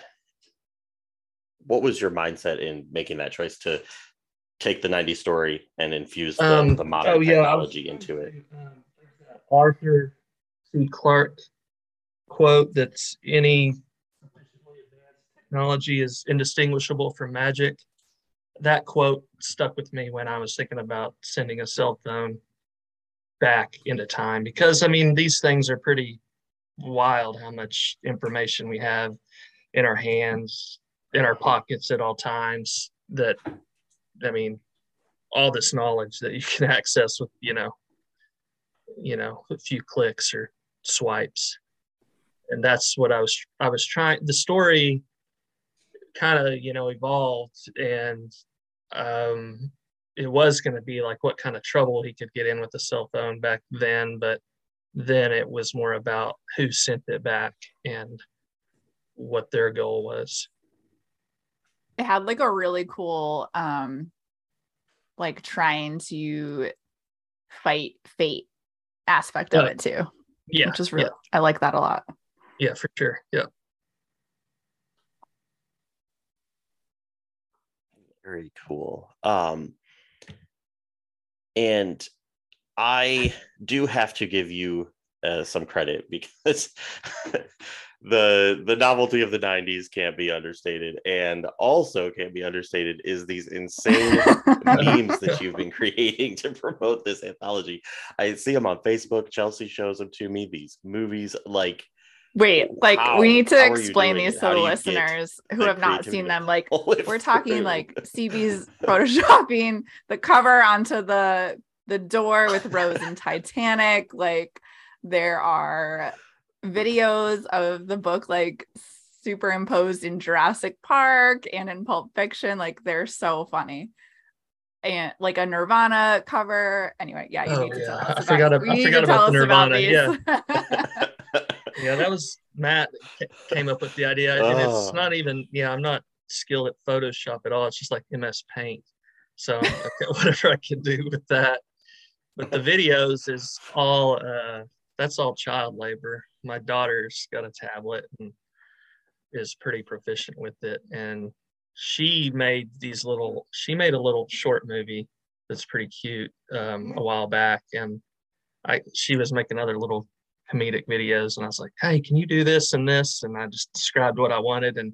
what was your mindset in making that choice to take the 90s story and infuse the, Um, the modern oh, yeah, I was technology into it? Um, Arthur C. Clarke quote that's any technology is indistinguishable from magic. That quote stuck with me when I was thinking about sending a cell phone back into time because I mean these things are pretty wild how much information we have in our hands, in our pockets at all times that I mean all this knowledge that you can access with, you know, you know, a few clicks or swipes and that's what i was i was trying the story kind of you know evolved and um it was going to be like what kind of trouble he could get in with the cell phone back then but then it was more about who sent it back and what their goal was it had like a really cool um like trying to fight fate aspect of Yeah. it too yeah which is really i like that a lot yeah, yeah for sure yeah Very cool. Um, and I do have to give you uh, some credit because the the novelty of the 90s can't be understated and also can't be understated is these insane memes that you've been creating to promote this anthology. I see them on Facebook. Chelsea shows them to me. These movies, like wait like How? we need to How are you explain these it? to How the do you get listeners who have not seen them like we're talking through? like cb's photoshopping the cover onto the the door with rose and titanic like there are videos of the book like superimposed in jurassic park and in pulp fiction like they're so funny and like a nirvana cover. Anyway yeah you Oh, need to tell yeah. us I about, forgot ab- you I need to forgot tell about the us about Nirvana, these. yeah that was matt came up with the idea and it's Oh. not even yeah i'm not skilled at photoshop at all. It's just like ms paint. So whatever i can do with that. But the videos is all uh that's all child labor. My daughter's got a tablet and is pretty proficient with it. And she made these little she made a little short movie that's pretty cute um, a while back and i she was making other little comedic videos and i was like hey can you do this and this and i just described what i wanted and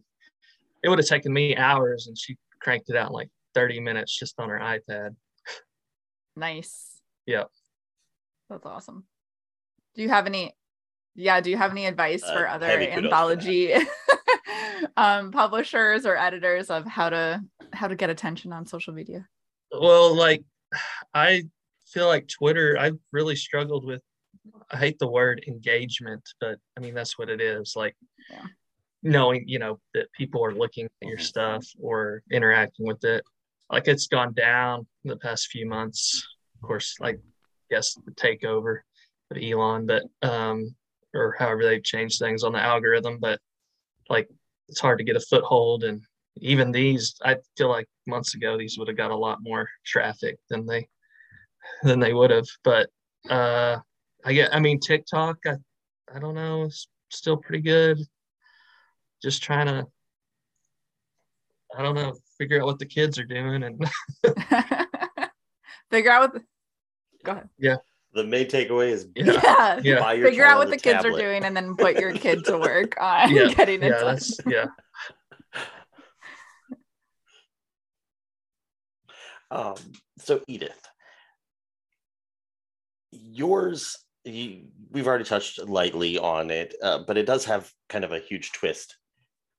it would have taken me hours and she cranked it out in like 30 minutes just on her ipad Nice. Yeah. That's awesome. Do you have any yeah, do you have any advice for Uh, other for that. anthology um publishers or editors of how to how to get attention on social media? Well, like I feel like Twitter, I've really struggled with I hate the word engagement, but I mean that's what it is. Like Yeah. knowing, you know, that people are looking at your stuff or interacting with it. Like it's gone down the past few months. Of course, like guess the takeover of Elon, but um or however they've changed things on the algorithm, but like it's hard to get a foothold. And even these i feel like months ago these would have got a lot more traffic than they than they would have. But uh i get i mean tiktok i i don't know it's still pretty good. Just trying to i don't know figure out what the kids are doing and Figure out what the, go ahead. The main takeaway is Yeah. Yeah. Yeah. buy your Figure out what a the kids are doing and then put your kid to work on Yeah. getting it yeah done. that's yeah Um, so Edith, yours, you, we've already touched lightly on it, uh, but it does have kind of a huge twist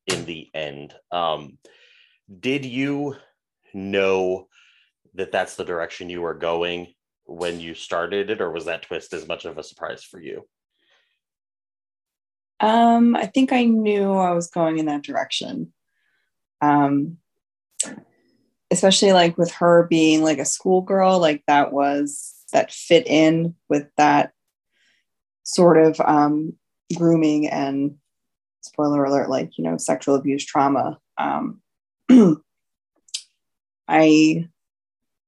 in the end. Um, did you know that that's the direction you were going when you started it, or was that twist as much of a surprise for you? Um, I think I knew I was going in that direction. Um, especially like with her being like a schoolgirl, like that was that fit in with that sort of um, grooming and spoiler alert, like you know, sexual abuse trauma. Um, I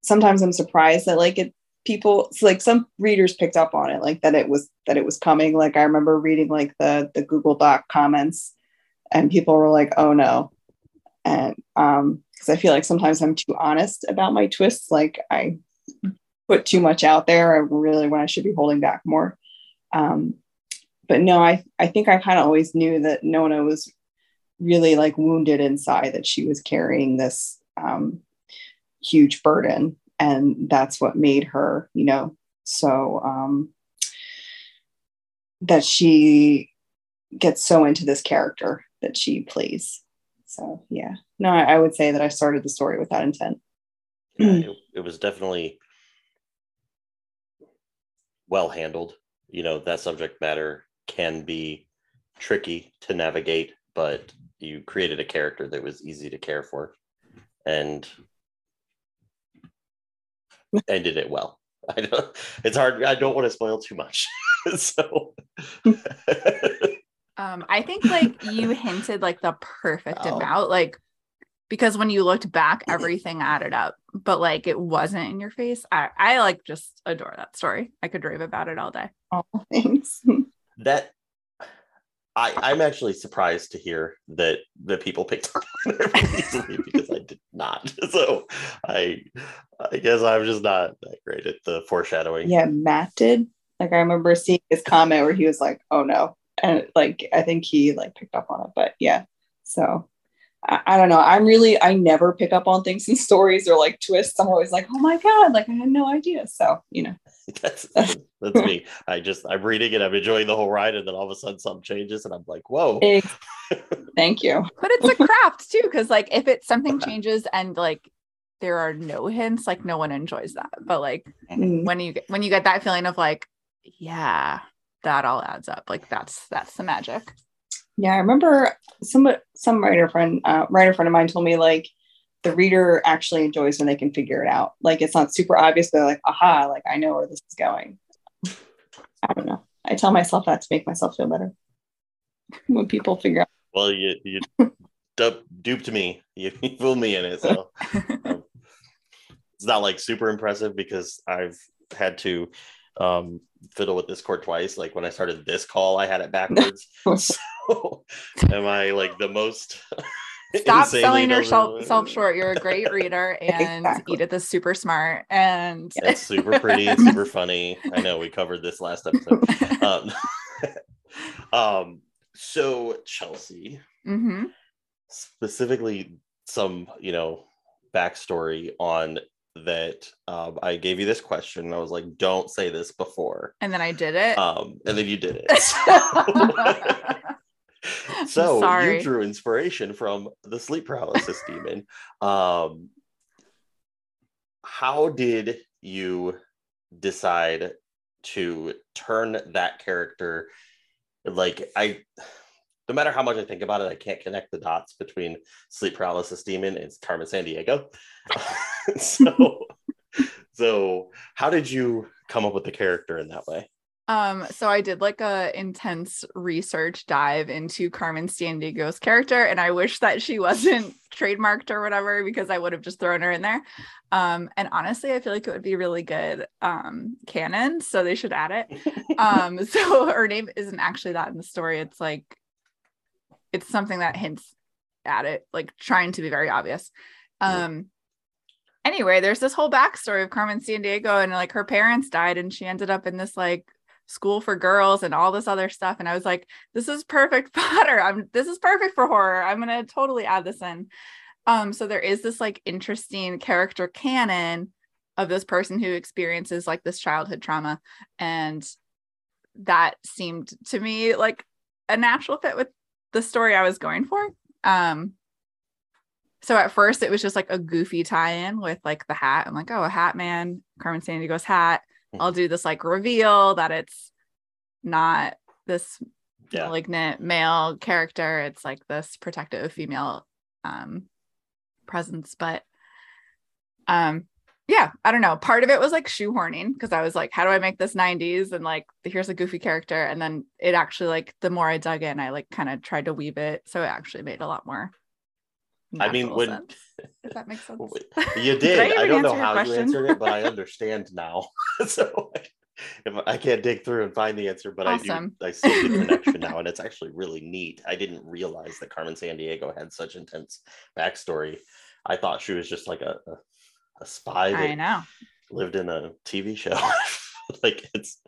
sometimes I'm surprised that like it people like some readers picked up on it like that it was that it was coming. Like i remember reading like the the google doc comments and people were like oh no. And um because i feel like sometimes i'm too honest about my twists like i put too much out there I really when i should be holding back more. Um but no i i think i kind of always knew that nona was really like wounded inside that she was carrying this um huge burden and that's what made her you know so um that she gets so into this character that she plays. So yeah. No i, I would say that i started the story with that intent. Yeah, it, it was definitely well handled. You know, that subject matter can be tricky to navigate, but you created a character that was easy to care for. And ended it well. I know it's hard. I don't want to spoil too much. so Um, I think like you hinted like the perfect Oh. amount, like because when you looked back, everything added up, but like it wasn't in your face. I, I like just adore that story. I could rave about it all day. Oh, thanks. that I, I'm actually surprised to hear that the people picked up on it easily because I did not. So I I guess I'm just not that great at the foreshadowing. yeah, Matt did. Like I remember seeing his comment where he was like, "Oh no," and like I think he like picked up on it. But yeah, so I, I don't know. I'm really I never pick up on things in stories or like twists. I'm always like, "Oh my god!" Like I had no idea. So you know, That's that's me. I just I'm reading it, I'm enjoying the whole ride, and then all of a sudden something changes, and I'm like, whoa. Ex- thank you. But it's a craft too, because like if it something changes and like there are no hints, like no one enjoys that. But like Mm. when you when you get that feeling of like, yeah, that all adds up. Like that's that's the magic. Yeah, I remember some some writer friend uh, writer friend of mine told me like the reader actually enjoys when they can figure it out. Like it's not super obvious, but they're like, aha, like I know where this is going. I don't know. I tell myself that to make myself feel better. When people figure out, Well, you you du- duped me. You, you fooled me in it. So um, it's not like super impressive because I've had to um, fiddle with this Discord twice. Like when I started this call, I had it backwards. so am I like the most? Stop selling yourself self short. You're a great reader, and Exactly. Edith is super smart. And It's super pretty and super funny. I know we covered this last episode. Um, um, so Chelsea, hmm specifically some you know backstory on that um, i gave you this question and i was like don't say this before and then I did it. um, and then you did it I'm so sorry. you drew inspiration from the sleep paralysis demon. Um, how did you decide to turn that character like i no matter how much i think about it i can't connect the dots between sleep paralysis demon and carmen sandiego. So so how did you come up with the character in that way Um, so I did like a intense research dive into Carmen Sandiego's character, and I wish that she wasn't trademarked or whatever because I would have just thrown her in there. Um, and honestly, I feel like it would be really good um canon, so they should add it. Um, so her name isn't actually that in the story. It's like it's something that hints at it, like trying to be very obvious. Um anyway, there's this whole backstory of Carmen Sandiego, and like her parents died, and she ended up in this like school for girls and all this other stuff. And I was like, this is perfect fodder. I'm this is perfect for horror. I'm gonna totally add this in. Um, so there is this like interesting character canon of this person who experiences like this childhood trauma. And that seemed to me like a natural fit with the story I was going for. Um, so at first it was just like a goofy tie-in with like the hat. I'm like, oh, a hat man, Carmen Sandiego's hat. I'll do this like reveal that it's not this Yeah. malignant male character. It's like this protective female um presence. But um yeah, I don't know. Part of it was like shoehorning because I was like, how do I make this 90s? And like here's a goofy character. And then it actually like the more I dug in, I like kind of tried to weave it. So it actually made a lot more. I mean, when- sense, if that makes sense. You Did did. I I, don't know how you answered it, but I understand now. so if I can't dig through and find the answer, but Awesome. I do. I see the connection now, and it's actually really neat. I didn't realize that Carmen Sandiego had such intense backstory. I thought she was just like a a, a spy I know. lived in a TV show. like it's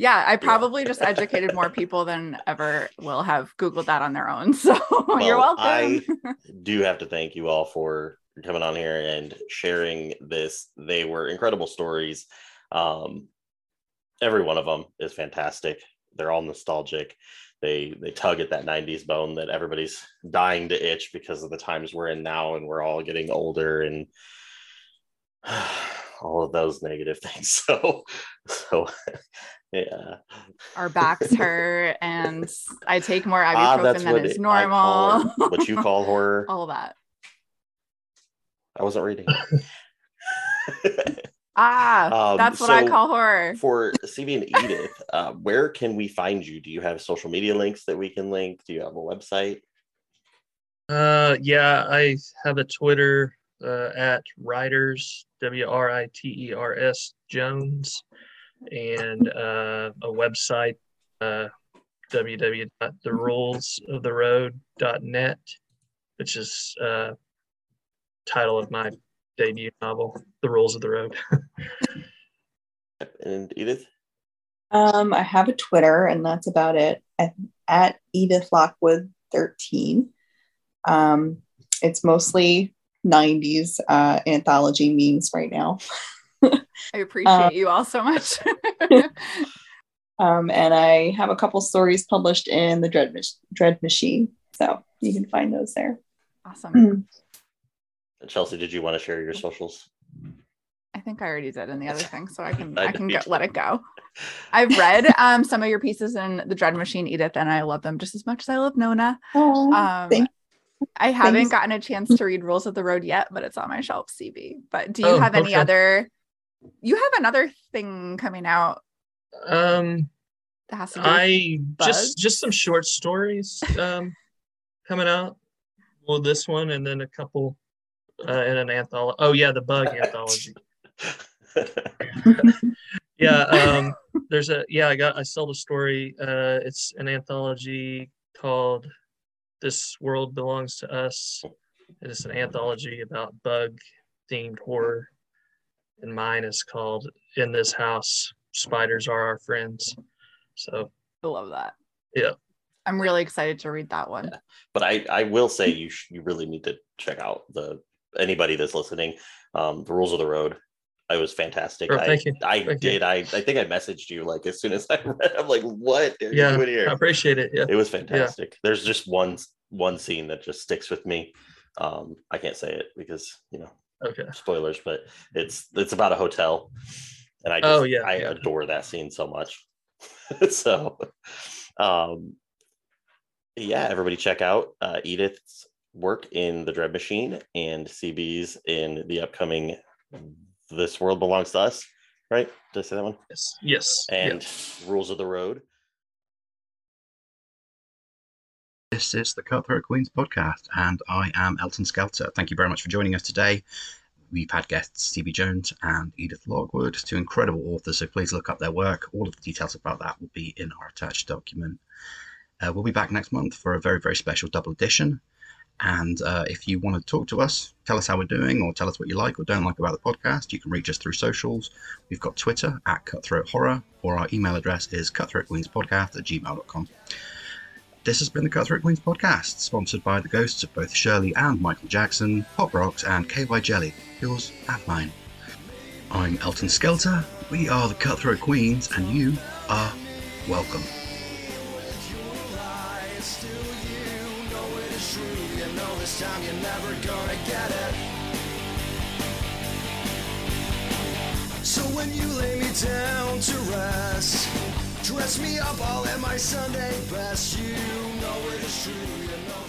Yeah, I probably just educated more people than ever will have Googled that on their own. So you're welcome. I do have to thank you all for coming on here and sharing this. They were incredible stories. Um, every one of them is fantastic. They're all nostalgic. They they tug at that 90s bone that everybody's dying to itch because of the times we're in now and we're all getting older and all of those negative things. So, so yeah. Our backs hurt, and I take more Ah, ibuprofen that's than what is it- normal. it- what you call horror. all that. I wasn't reading. Ah, Um, that's what I call horror. For CB and Edith, uh, where can we find you? Do you have social media links that we can link? Do you have a website? Uh, yeah, I have a Twitter uh, at Writers W R I T E R S Jones, and uh, a website uh, www.therulesoftheroad.net, which is uh, title of my debut novel, The Rules of the Road. And Edith? Um, I have a Twitter, and that's about it. At, at Edith Lockwood thirteen. Um, it's mostly '90s uh, anthology memes right now. I appreciate you all so much. Um, and I have a couple stories published in the Dread, Mach- Dread Machine, so you can find those there. awesome. Chelsea, did you want to share your socials? I think I already did in the other thing, so I can I I, can get, let it go. I've read um some of your pieces in the Dread Machine, Edith, and I love them just as much as I love Nona. Oh, Um, thank- I haven't thanks. gotten a chance to read Rules of the Road yet, but it's on my shelf, CB. But do you Oh, have any okay. other? You have another thing coming out Um, that has to do. I just just some short stories um, coming out. Well, this one and then a couple uh, in an anthology. Oh yeah, the bug anthology. Yeah, um, there's a yeah. I got I sold a story. Uh, it's an anthology called "This World Belongs to Us." It's an anthology about bug themed horror, and mine is called "In This House, Spiders Are Our Friends." So I love that. Yeah. I'm really excited to read that one. but I, I will say you sh- you really need to check out the anybody that's listening. Um, the rules of the road. I was fantastic. Oh, I, you. I Thank you. did. I, I think I messaged you like as soon as I read. I'm like, what are Yeah, you doing here? I appreciate it. Yeah. It was fantastic. There's just one one scene that just sticks with me. Um, I can't say it because you know Okay. spoilers, but it's it's about a hotel, and I just, Oh, yeah, I yeah. adore that scene so much. so, um, yeah, everybody check out uh, Edith's work in the Dread Machine and CB's in the upcoming This World Belongs to Us. Right? Did I say that one? Yes. Yes. And yeah. Rules of the Road. This is the Cutthroat Queens podcast, and I am Elton Skelter. Thank you very much for joining us today. We've had guests CB Jones and Edith Lockwood, two incredible authors, so please look up their work. All of the details about that will be in our attached document. Uh, we'll be back next month for a very, very special double edition. And uh, if you want to talk to us, tell us how we're doing, or tell us what you like or don't like about the podcast, you can reach us through socials. We've got Twitter at Cutthroat Horror, or our email address is cutthroatqueenspodcast at gmail.com. This has been the Cutthroat Queens podcast, sponsored by the ghosts of both Shirley and Michael Jackson, Pop Rocks, and KY Jelly, yours and mine. I'm Elton Skelter, we are the Cutthroat Queens, and you are welcome. Time you're never gonna get it. So when you lay me down to rest, dress me up all in my Sunday best. You know it is true.